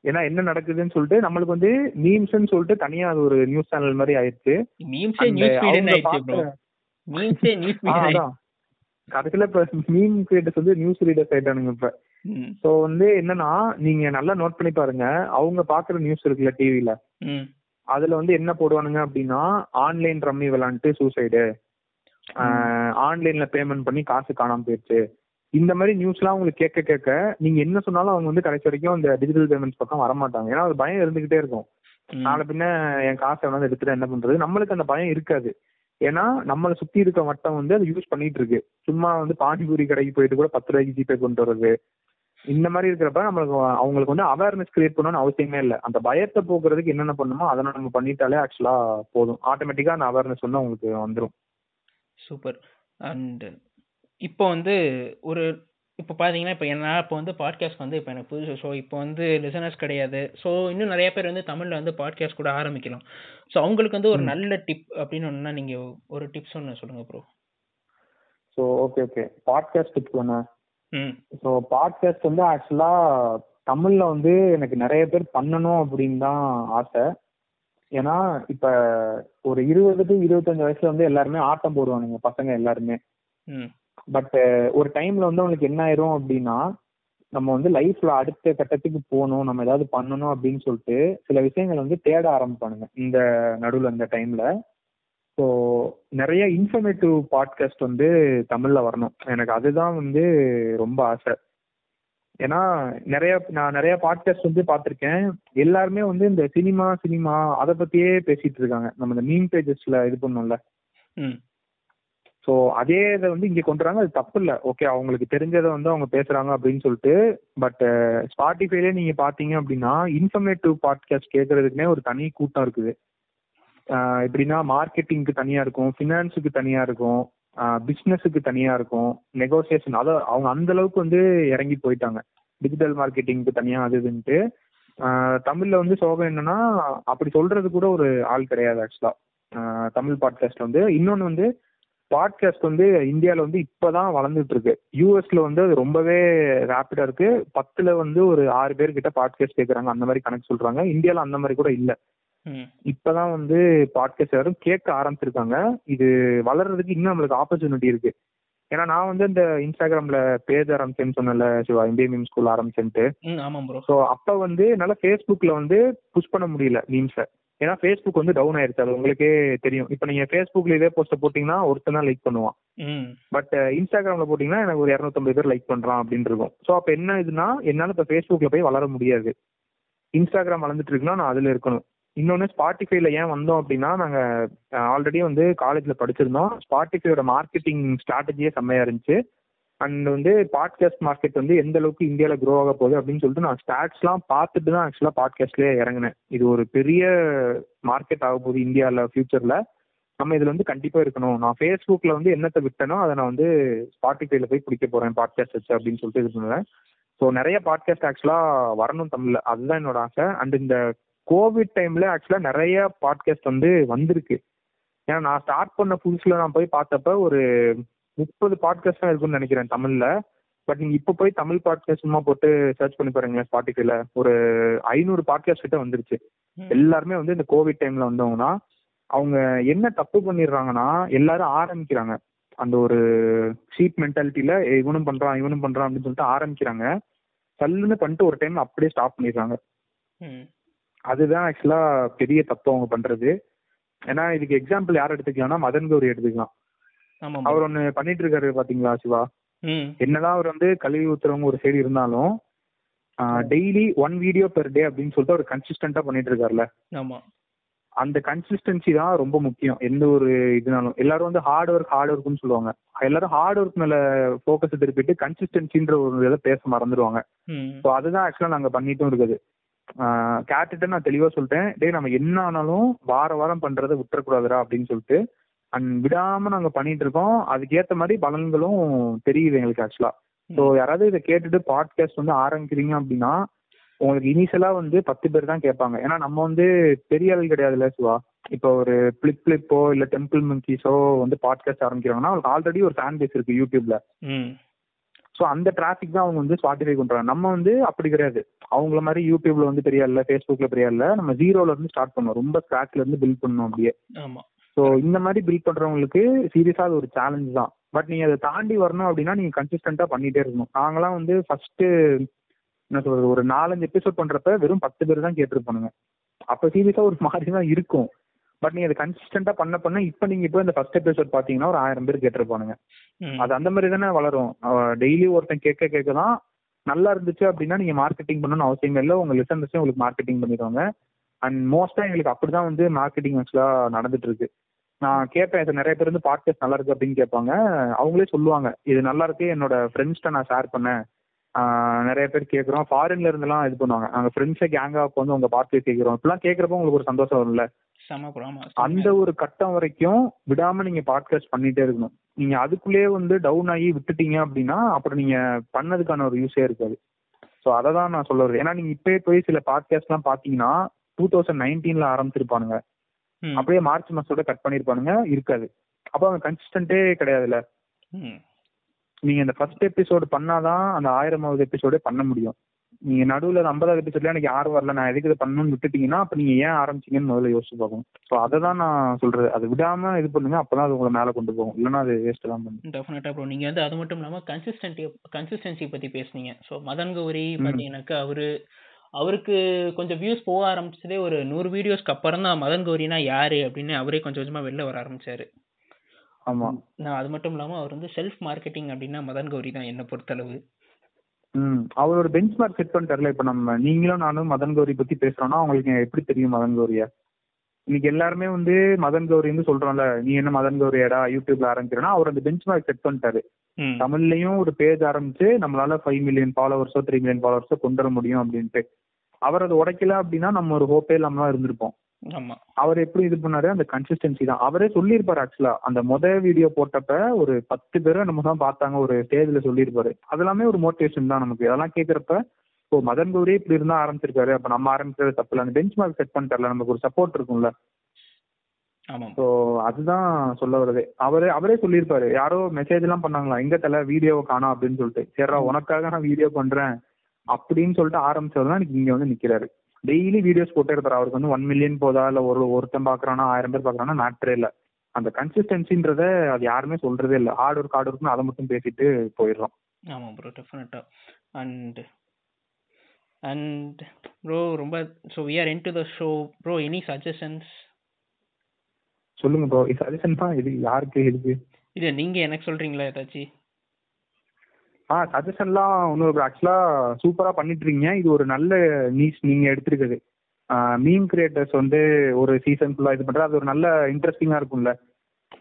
ஏன்னா என்ன நடக்குதுன்னு சொல்லிட்டு நம்மளுக்கு வந்து மீம்ஸ்னு சொல்லிட்டு தனியா அது ஒரு நியூஸ் சேனல் மாதிரி ஆயிடுச்சு. மீம்ஸே நியூஸ் ஃபீட் ஆயிடுச்சு ப்ரோ மீம்ஸே நியூஸ் ஃபீட் ஆயிடுச்சு. கடைசியில இப்ப மீம் கிரியேட்டர்ஸ் வந்து நியூஸ் ரீடர்ஸ் ஆயிட்டானுங்க இப்ப. சோ வந்து என்னன்னா நீங்க நல்லா நோட் பண்ணி பாருங்க. அவங்க பாக்குற நியூஸ் இருக்குல்ல டிவில அதுல வந்து என்ன போடுவானுங்க அப்படின்னா ஆன்லைன் ரம்மி விளாண்டுட்டு சூசைடு ஆன்லைன்ல பேமெண்ட் பண்ணி காசு காணாம போயிடுச்சு இந்த மாதிரி நியூஸ்லாம் உங்களுக்கு கேட்க கேட்க நீங்க என்ன சொன்னாலும் அவங்க வந்து கடைசி வரைக்கும் இந்த டிஜிட்டல் பேமெண்ட்ஸ் பக்கம் வரமாட்டாங்க. ஏன்னா அது பயம் இருந்துகிட்டே இருக்கும். நாளை பின்ன என் காசை வந்து எடுத்துட்டு என்ன பண்றது? நம்மளுக்கு அந்த பயம் இருக்காது. ஏன்னா நம்மளை சுத்தி இருக்க வட்டம் வந்து அதை யூஸ் பண்ணிட்டு இருக்கு சும்மா வந்து பானிபூரி கடைக்கு போயிட்டு கூட பத்து ரூபாய்க்கு ஜிபே கொண்டு வர்றது. இந்த மாதிரி இருக்கிறப்ப நம்மளுக்கு அவங்களுக்கு வந்து அவேர்னஸ் கிரியேட் பண்ணணும்னு அவசியமே இல்லை. அந்த பயத்தை போக்குறதுக்கு என்னென்ன பண்ணுமோ அதை நம்ம பண்ணிட்டாலே ஆக்சுவலா போதும். ஆட்டோமேட்டிக்கா அந்த அவேர்னஸ் வந்து அவங்களுக்கு வந்துடும் சூப்பர் அண்ட் இப்போ வந்து ஒரு இப்போ பார்த்தீங்கன்னா இப்போ என்ன இப்போ வந்து பாட்காஸ்ட் வந்து இப்போ எனக்கு புதுசு. ஸோ இப்போ வந்து லிசனர்ஸ் கிடையாது. ஸோ இன்னும் நிறைய பேர் வந்து தமிழில் வந்து பாட்காஸ்ட் கூட ஆரம்பிக்கலாம். ஸோ அவங்களுக்கு வந்து ஒரு நல்ல டிப் அப்படின்னு ஒன்றுனா நீங்கள் ஒரு டிப்ஸ் ஒன்று சொல்லுங்கள் bro so okay okay podcast tip ஒன்று ம். ஸோ பாட்காஸ்ட் வந்து ஆக்சுவலாக தமிழில் வந்து எனக்கு நிறைய பேர் பண்ணணும் அப்படின்னு தான் ஆசை. ஏன்னா இப்போ ஒரு இருபது டு இருபத்தஞ்சு வயசுல வந்து எல்லாருமே ஆட்டம் போடுவானுங்க பசங்க எல்லாருமே. ம். பட் uh, ஒரு டைம்ல வந்து அவங்களுக்கு என்ன ஆயிரும் அப்படின்னா நம்ம வந்து லைஃப்ல அடுத்த கட்டத்துக்கு போகணும் நம்ம ஏதாவது பண்ணணும் அப்படின்னு சொல்லிட்டு சில விஷயங்கள் வந்து தேட ஆரம்பிப்பானுங்க. இந்த நடுவில் இந்த டைம்ல ஸோ நிறைய இன்ஃபர்மேட்டிவ் பாட்காஸ்ட் வந்து தமிழ்ல வரணும். எனக்கு அதுதான் வந்து ரொம்ப ஆசை. ஏன்னா நிறைய நான் நிறைய பாட்காஸ்ட் வந்து பார்த்துருக்கேன். எல்லாருமே வந்து இந்த சினிமா சினிமா அதை பத்தியே பேசிட்டு இருக்காங்க. நம்ம இந்த மீன் பேஜஸ்ல இது பண்ணோம்ல. ம். ஸோ அதே இதை வந்து இங்கே கொண்டு வராங்க. அது தப்பு இல்லை. ஓகே அவங்களுக்கு தெரிஞ்சதை வந்து அவங்க பேசுகிறாங்க அப்படின்னு சொல்லிட்டு பட் ஸ்பாட்டிஃபைலே நீங்கள் பார்த்தீங்க அப்படின்னா இன்ஃபர்மேட்டிவ் பாட்காஸ்ட் கேட்கறதுக்குனே ஒரு தனி கூட்டம் இருக்குது. எப்படின்னா மார்க்கெட்டிங்க்கு தனியாக இருக்கும் ஃபினான்ஸுக்கு தனியாக இருக்கும் பிஸ்னஸுக்கு தனியாக இருக்கும் நெகோசியேஷன் அதை அவங்க அந்த அளவுக்கு வந்து இறங்கி போயிட்டாங்க. டிஜிட்டல் மார்க்கெட்டிங்க்கு தனியாக அது இதுன்ட்டு. வந்து சோகம் என்னன்னா அப்படி சொல்றது கூட ஒரு ஆள் கிடையாது ஆக்சுவலாக தமிழ் பாட்காஸ்ட் வந்து. இன்னொன்று வந்து பாட்காஸ்ட் வந்து இந்தியாவில் வந்து இப்போதான் வளர்ந்துட்டு இருக்கு யூஎஸ்ல வந்து அது ரொம்பவே ரேப்பிடா இருக்கு. பத்துல வந்து ஒரு ஆறு பேர் கிட்ட பாட்காஸ்ட் கேட்குறாங்க அந்த மாதிரி கணக்கு சொல்றாங்க. இந்தியாவில் அந்த மாதிரி கூட இல்லை. இப்பதான் வந்து பாட்காஸ்ட் யாரும் கேட்க ஆரம்பிச்சிருக்காங்க. இது வளர்றதுக்கு இன்னும் நம்மளுக்கு ஆப்பர்ச்சுனிட்டி இருக்கு. ஏன்னா நான் வந்து இந்த இன்ஸ்டாகிராம்ல பேஜ் ஆரம்பிச்சேன்னு சொன்னல சிவா இந்திய மீம் ஸ்கூல் ஆரம்பிச்சேன்ட்டு. ஸோ அப்போ வந்து என்னால் ஃபேஸ்புக்கில் வந்து புஷ் பண்ண முடியல மீம்ஸை ஏன்னா ஃபேஸ்புக் வந்து டவுன் ஆயிருச்சு. அது உங்களுக்கே தெரியும். இப்போ நீங்கள் ஃபேஸ்புக்கில் இதே போஸ்ட்டை போட்டிங்கன்னா ஒருத்தன் தான் லைக் பண்ணுவான். ம். பட் இன்ஸ்டாகிராமில் போட்டிங்கன்னா எனக்கு ஒரு இரநூத்தம்பது பேர் லைக் பண்ணுறான் அப்படின்னு இருக்கும். ஸோ அப்போ என்ன இதுனா என்னால் இப்போ ஃபேஸ்புக்கில் போய் வளர முடியாது. இன்ஸ்டாகிராம் வளர்ந்துட்டு இருக்குன்னா நான் அதில் இருக்கணும். இன்னொன்று ஸ்பாட்டிஃபைல ஏன் வந்தோம் அப்படின்னா நாங்கள் ஆல்ரெடி வந்து காலேஜில் படிச்சிருந்தோம். ஸ்பாட்டிஃபையோட மார்க்கெட்டிங் ஸ்ட்ராட்டஜியே செம்மையாக இருந்துச்சு. அண்ட் வந்து பாட்காஸ்ட் மார்க்கெட் வந்து எந்த அளவுக்கு இந்தியாவில் க்ரோ ஆக போகுது அப்படின்னு சொல்லிட்டு நான் ஸ்டாட்ஸ்லாம் பார்த்துட்டு தான் ஆக்சுவலாக பாட்காஸ்ட்லேயே இறங்கினேன். இது ஒரு பெரிய மார்க்கெட் ஆக போகுது இந்தியாவில் ஃபியூச்சரில் நம்ம இதில் வந்து கண்டிப்பாக இருக்கணும். நான் ஃபேஸ்புக்கில் வந்து என்னத்தை விட்டனோ அதை நான் வந்து ஸ்பாட்டிஃபைல போய் பிடிக்க போகிறேன் பாட்காஸ்ட் வச்சு அப்படின்னு சொல்லிட்டு இது பண்ணுவேன். ஸோ நிறைய பாட்காஸ்ட் ஆக்சுவலாக வரணும் தமிழில். அதுதான் என்னோட ஆசை. அண்ட் இந்த கோவிட் டைமில் ஆக்சுவலாக நிறைய பாட்காஸ்ட் வந்து வந்திருக்கு. ஏன்னா நான் ஸ்டார்ட் பண்ண புதுசில் நான் போய் பார்த்தப்ப ஒரு முப்பது பாட்காஸ்ட் தான் இருக்குன்னு நினைக்கிறேன் தமிழ்ல. பட் நீங்க இப்போ போய் தமிழ் பாட்காஸ்ட் சும்மா போட்டு சர்ச் பண்ணி பாருங்க ஸ்பாட்டிஃபைல ஒரு ஐநூறு பாட்காஸ்ட் கிட்ட வந்துருச்சு. எல்லாருமே வந்து இந்த கோவிட் டைம்ல வந்தவங்கன்னா அவங்க என்ன தப்பு பண்ணிடுறாங்கன்னா எல்லாரும் ஆரம்பிக்கிறாங்க. அந்த ஒரு சீட் மென்டாலிட்டியில இவனும் பண்றான் இவனும் பண்றான் அப்படின்னு சொல்லிட்டு ஆரம்பிக்கிறாங்க. சல்லுன்னு பண்ணிட்டு ஒரு டைம் அப்படியே ஸ்டாப் பண்ணிடுறாங்க. அதுதான் ஆக்சுவலா பெரிய தப்பு அவங்க பண்றது. ஏன்னா இதுக்கு எக்ஸாம்பிள் யார் எடுத்துக்கலாம்னா மதன் கௌரி எடுத்துக்கலாம். அவர் ஒன்று பண்ணிட்டு இருக்காரு பாத்தீங்களா சிவா? என்னதான் அவர் வந்து கல்வி ஊத்துறவங்க ஒரு சைடு இருந்தாலும் daily one video per day அப்படின்னு சொல்லிட்டு அவர் கன்சிஸ்டண்டா பண்ணிட்டு இருக்காருல்ல அந்த கன்சிஸ்டன்சி தான் ரொம்ப முக்கியம். எந்த ஒரு இதுனாலும். எல்லாரும் வந்து ஹார்ட் ஒர்க் ஹார்ட் ஒர்க்னு சொல்லுவாங்க. எல்லாரும் ஹார்ட் ஒர்க் மேல ஃபோக்கஸ் திருப்பிட்டு கன்சிஸ்டன்சின்ற ஒரு இதை பேச மறந்துடுவாங்க. ஸோ அதுதான் ஆக்சுவலாக நாங்கள் பண்ணிட்டும் இருக்குது. கேட்டுட்டு நான் தெளிவாக சொல்லிட்டேன். டேய் நம்ம என்ன ஆனாலும் வார வாரம் பண்ணுறதை விட்டுறக்கூடாதுடா அப்படின்னு சொல்லிட்டு அண்ட் விடாமல் நாங்கள் பண்ணிட்டு இருக்கோம் அதுக்கேற்ற மாதிரி பலன்களும் தெரியுது எங்களுக்கு ஆக்சுவலாக ஸோ யாராவது இதை கேட்டுட்டு பாட்காஸ்ட் வந்து ஆரம்பிக்கிறீங்க அப்படின்னா உங்களுக்கு இனிஷியலாக வந்து பத்து பேர் தான் கேட்பாங்க. ஏன்னா நம்ம வந்து பெரிய ஆள் கிடையாதுல்ல சிவா. இப்போ ஒரு பிளிப் பிளிப்போ இல்லை டெம்பிள் மங்கீஸோ வந்து பாட்காஸ்ட் ஆரம்பிக்கிறாங்கன்னா அவங்களுக்கு ஆல்ரெடி ஒரு ஃபேன் பேஸ் இருக்கு யூடியூப்ல ம். ஸோ அந்த டிராஃபிக் தான் அவங்க வந்து ஸ்பாட்டிஃபை பண்றாங்க நம்ம வந்து அப்படி கிடையாது. அவங்கள மாதிரி யூடியூப்ல வந்து பெரிய இல்ல ஃபேஸ்புக்ல பெரிய இல்ல நம்ம ஜீரோல இருந்து ஸ்டார்ட் பண்ணோம் ரொம்ப ஸ்கிராச்ல இருந்து பில்ட் பண்ணணும் அப்படியே. ஸோ இந்த மாதிரி பில்ட் பண்றவங்களுக்கு சீரியஸா அது ஒரு சேலஞ்ச் தான். பட் நீங்க அதை தாண்டி வரணும் அப்படின்னா நீங்க கன்சிஸ்டண்டா பண்ணிட்டே இருக்கணும். நாங்களாம் வந்து ஃபர்ஸ்ட் என்ன சொல்றது ஒரு நாலஞ்சு எபிசோட் பண்றப்ப வெறும் பத்து பேர் தான் கேட்டிருப்பானுங்க. அப்ப சீரியஸா ஒரு மாதிரி தான் இருக்கும். பட் நீங்க அதை கன்சிஸ்டண்டா பண்ண பண்ண இப்ப நீங்க இப்போ இந்த ஃபர்ஸ்ட் எபிசோட் பாத்தீங்கன்னா ஒரு ஆயிரம் பேர் கேட்டிருப்பானுங்க. அது அந்த மாதிரி தானே வளரும். டெய்லி ஒருத்தன் கேட்க கேட்க தான் நல்லா இருந்துச்சு அப்படின்னா நீங்க மார்க்கெட்டிங் பண்ணணும்னு அவசியம் இல்லை. உங்க லிசனர்ஸே உங்களுக்கு மார்க்கெட்டிங் பண்ணிடுவாங்க. அண்ட் மோஸ்டா எங்களுக்கு அப்படிதான் வந்து மார்க்கெட்டிங் ஆக்சுவலா நடந்துட்டு இருக்கு. நான் கேட்பேன் இது நிறைய பேர் வந்து பாட்காஸ்ட் நல்லா இருக்கு அப்படின்னு கேட்பாங்க. அவங்களே சொல்லுவாங்க இது நல்லா இருக்கு என்னோட ஃப்ரெண்ட்ஸ்ட்ட நான் ஷேர் பண்ணேன். நிறைய பேர் கேட்குறோம். ஃபாரின்ல இருந்தெல்லாம் இது பண்ணுவாங்க. நாங்கள் ஃப்ரெண்ட்ஸை கேங்காக வந்து உங்க பார்த்து கேட்குறோம். இப்பெல்லாம் கேட்குறப்போ உங்களுக்கு ஒரு சந்தோஷம் வரும்ல. அந்த ஒரு கட்டம் வரைக்கும் விடாம நீங்க பாட்காஸ்ட் பண்ணிட்டே இருக்கணும். நீங்க அதுக்குள்ளேயே வந்து டவுன் ஆகி விட்டுட்டீங்க அப்படின்னா அப்புறம் நீங்க பண்ணதுக்கான ஒரு யூஸே இருக்காது. ஸோ அதை தான் நான் சொல்ல வருது ஏன்னா நீங்க இப்பயே போய் சில பாட்காஸ்ட்லாம் பாத்தீங்கன்னா டூ தௌசண்ட் நைன்டீன்ல ஆரம்பிச்சிருப்பானுங்க. அப்படியே மார்ச் மாசத்தோட கட் பண்ணிருப்பானுங்க. இருக்காது. அப்போ அவங்க கன்சிஸ்டன்டே கிடையாதுல்ல. நீங்க இந்த ஃபர்ஸ்ட் எபிசோடு பண்ணாதான் அந்த ஆயிரமாவது எபிசோடே பண்ண முடியும். நீங்க நடுவில் ஐம்பதாவது எபிசோட்ல எனக்கு யாரும் வரல நான் எதுக்கு இதை பண்ணணும்னு விட்டுட்டீங்கன்னா அப்ப நீங்க ஏன் ஆரம்பிச்சீங்கன்னு முதல்ல யோசிச்சு பார்க்கணும். ஸோ அதை தான் நான் சொல்றது. அது விடாம இது பண்ணுங்க அப்பதான் அது உங்களை மேல கொண்டு போகும். இல்லைன்னா அது வேஸ்ட் தான் பண்ணும். டெஃபினட்டா ப்ரோ நீங்க வந்து அது மட்டும் இல்லாம கன்சிஸ்டன்சி கன்சிஸ்டன்சி பத்தி பேசுனீங்க. ஸோ மதன் கௌரி பாத்தீங்கன்னாக்கா அவரு அவருக்கு கொஞ்சம் வியூஸ் போக ஆரம்பிச்சதே ஒரு நூறு வீடியோஸ்க்கு அப்புறம் தான் மதன் கௌரினா யாரு அப்படின்னு அவரே கொஞ்சம் கொஞ்சமா வெளில வர ஆரம்பிச்சாரு. ஆமா. நான் அது மட்டும் இல்லாம அவர் வந்து செல்ஃப் மார்க்கெட்டிங் அப்படின்னா மதன் கௌரி தான் என்ன பொறுத்தளவு. ம். அவரோட பெஞ்ச் மார்க் செட் பண்ணிட்டார்ல இப்போ நம்ம நீங்களும் நானும் மதன் கௌரி பத்தி பேசுறோம்னா உங்களுக்கு எப்படி தெரியும் மதன் கௌரியா? இன்னைக்கு எல்லாருமே வந்து மதன் கௌரின்னு சொல்றோம்ல நீ என்ன மதன் கௌரியாடா யூடியூப்ல ஆரம்பிக்கிறனா அவர் அந்த பெஞ்ச் மார்க் செட் பண்ணிட்டாரு தமிழ்லயும் ஒரு பேஜ் ஆரம்பிச்சு நம்மளால ஃபைவ் மில்லியன் ஃபாலோவர்ஸோ த்ரீ மில்லியன் ஃபாலோவர்ஸோ கொண்டு வர முடியும் அப்படின்ட்டு. அவர் அதை உடைக்கல அப்படின்னா நம்ம ஒரு ஹோப்பே இல்லாம தான் இருந்திருப்போம். அவர் எப்படி இது பண்ணாரு? அந்த கன்சிஸ்டன்சி தான். அவரே சொல்லியிருப்பாரு ஆக்சுவலா அந்த முத வீடியோ போட்டப்ப ஒரு பத்து பேரை நம்ம தான் பார்த்தாங்க ஒரு ஸ்டேஜ்ல சொல்லியிருப்பாரு. அதெல்லாமே ஒரு மோட்டிவேஷன் தான் நமக்கு. அதெல்லாம் கேட்கறப்ப இப்போ மதன் கௌரி இப்படி இருந்தா ஆரம்பிச்சிருக்காரு அப்ப நம்ம ஆரம்பிக்கிறது தப்பு இல்லை. அந்த பெஞ்ச் மார்க் செட் பண்ணிட்டார்ல நமக்கு ஒரு சப்போர்ட் இருக்கும்ல. ஸோ அதுதான் சொல்ல வருது அவரே அவரே சொல்லியிருப்பாரு. யாரோ மெசேஜ் எல்லாம் பண்ணாங்களா? எங்க தலை வீடியோவை காணோம் அப்படின்னு சொல்லிட்டு. சரிடா உனக்காக நான் வீடியோ பண்றேன். அப்படின்னு சொல்லிட்டு ஆரம்பிச்சவர் தான் இங்க வந்து நிக்கிறாரு. டெய்லி வீடியோஸ் போட்டே இருப்பாரு அவருக்கு வந்து ஒன் மில்லியன் போதா? இல்ல ஒரு ஒருத்தன் பாக்குறானா? ஆயிரம் பேர் பாக்குறானா? மேட்ரே இல்ல. அந்த கன்சிஸ்டன்சின்றத அது யாருமே சொல்றதே இல்ல. ஹார்ட் ஒர்க் ஹார்ட் ஒர்க்னு அதை மட்டும் பேசிட்டு போயிடுறோம். ஆமா ப்ரோ டெஃபினட்டா அண்ட் அண்ட் ப்ரோ ரொம்ப so we are in to the show bro any suggestions சொல்லுங்க ப்ரோ சஜஷன் தான் இது யாருக்கு இருக்கு இது நீங்க எனக்கு சொல்றீங்களா ஏதாச்சும் ஆ சஜஷன்லாம் ஒன்றும் ஆக்சுவலாக சூப்பராக பண்ணிட்டுருக்கீங்க. இது ஒரு நல்ல நீஸ் நீங்கள் எடுத்துருக்குது மீம் கிரியேட்டர்ஸ் வந்து ஒரு சீசன் ஃபுல்லாக இது பண்ணுறது அது ஒரு நல்ல இன்ட்ரெஸ்டிங்காக இருக்கும்ல.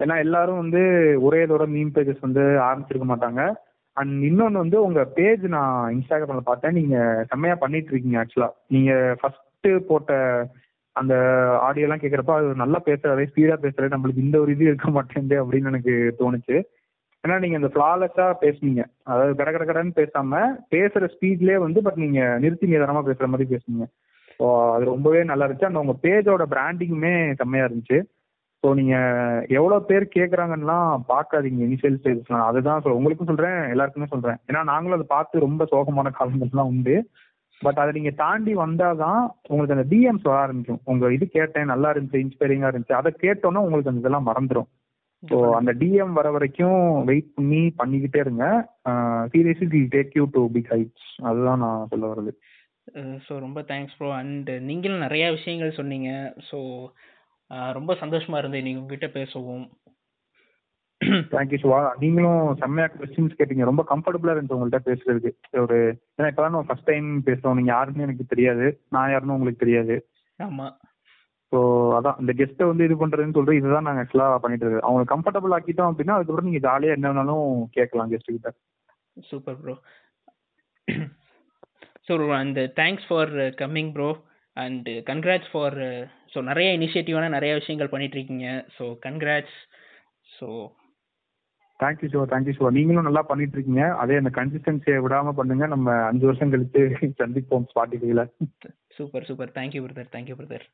ஏன்னா எல்லாரும் வந்து ஒரே இதோட மீம் பேஜஸ் வந்து ஆரம்பிச்சிருக்க மாட்டாங்க. அண்ட் இன்னொன்று வந்து உங்கள் பேஜ் நான் இன்ஸ்டாகிராமில் பார்த்தேன். நீங்கள் செம்மையாக பண்ணிட்டு இருக்கீங்க ஆக்சுவலாக நீங்கள் ஃபஸ்ட்டு போட்ட அந்த ஆடியோலாம் கேட்குறப்ப அது நல்லா பேசுகிறதே ஸ்பீடாக பேசுகிறது நம்மளுக்கு இந்த ஒரு இது இருக்க மாட்டேங்குது அப்படின்னு எனக்கு தோணுச்சு. ஏன்னா நீங்க இந்த ஃபிளாலெஸ்ஸா பேசுனீங்க. அதாவது கட கட கடன்னு பேசாம பேசுற ஸ்பீட்லயே வந்து பட் நீங்க நிறுத்தி நிதானமா பேசுற மாதிரி பேசுனீங்க. ஸோ அது ரொம்பவே நல்லா இருந்துச்சு. அந்த உங்க பேஜோட பிராண்டிங்குமே செம்மையா இருந்துச்சு. ஸோ நீங்க எவ்வளவு பேர் கேட்குறாங்கன்னா பார்க்காதீங்க இனிஷியல் ஸ்டேஜஸ்லாம் அதுதான் சொல் உங்களுக்கும் சொல்றேன் எல்லாருக்குமே சொல்றேன். ஏன்னா நாங்களும் அதை பார்த்து ரொம்ப சோகமான காலங்கள்லாம் உண்டு. பட் அதை நீங்க தாண்டி வந்தாதான் உங்களுக்கு அந்த டிஎம்ஸ் வர ஆரம்பிக்கும். உங்க இது கேட்டேன் நல்லா இருந்துச்சு இன்ஸ்பைரிங்கா இருந்துச்சு. அதை கேட்டோன்னா உங்களுக்கு அந்த இதெல்லாம் மறந்துடும் ஸோ அந்த டிஎம் வர வரைக்கும் வெயிட் பண்ணி பண்ணிக்கிட்டே இருங்க. Seriously we take you to big heights அதுதான் நான் சொல்ல வருது ஸோ ரொம்ப தேங்க்ஸ் ப்ரோ அண்ட் நீங்களும் நிறைய விஷயங்கள் சொன்னீங்க. ஸோ ரொம்ப சந்தோஷமா இருந்தது நீங்க உங்ககிட்ட பேசவும். தேங்க்யூ சிவா நீங்களும் செம்மையா கொஸ்டின்ஸ் கேட்டீங்க. ரொம்ப கம்ஃபர்டபுளா இருந்துச்சு உங்கள்கிட்ட பேசுறதுக்கு. ஒரு ஏன்னா இப்பதான் ஃபர்ஸ்ட் டைம் பேசுறோம். நீங்க யாருன்னு எனக்கு தெரியாது. நான் யாருன்னு உங்களுக்கு தெரியாது. ஆமா. ஸோ அதான் இந்த கெஸ்ட்டை வந்து இது பண்ணுறதுன்னு சொல்லிட்டு இதுதான் நாங்கள் ஆக்சுவலாக பண்ணிட்டு இருக்கோம். அவங்களுக்கு கம்ஃபர்டபுள் ஆக்கிட்டோம் அப்படின்னா அதுக்கப்புறம் நீங்கள் ஜாலியாக என்ன வேணாலும் கேட்கலாம் கெஸ்ட் கிட்ட. Super bro so and thanks for coming bro and congrats for so நிறைய இனிஷியேட்டிவான நிறைய விஷயங்கள் பண்ணிட்டு இருக்கீங்க so congrats so thank you Siva thank you Siva நீங்களும் நல்லா பண்ணிட்டு இருக்கீங்க அதே அந்த கன்சிஸ்டன்சியை விடாம பண்ணுங்க. நம்ம அஞ்சு வருஷம் கழிச்சு சந்திப்போம் ஸ்பாட்டிஃபைல super super thank you brother thank you brother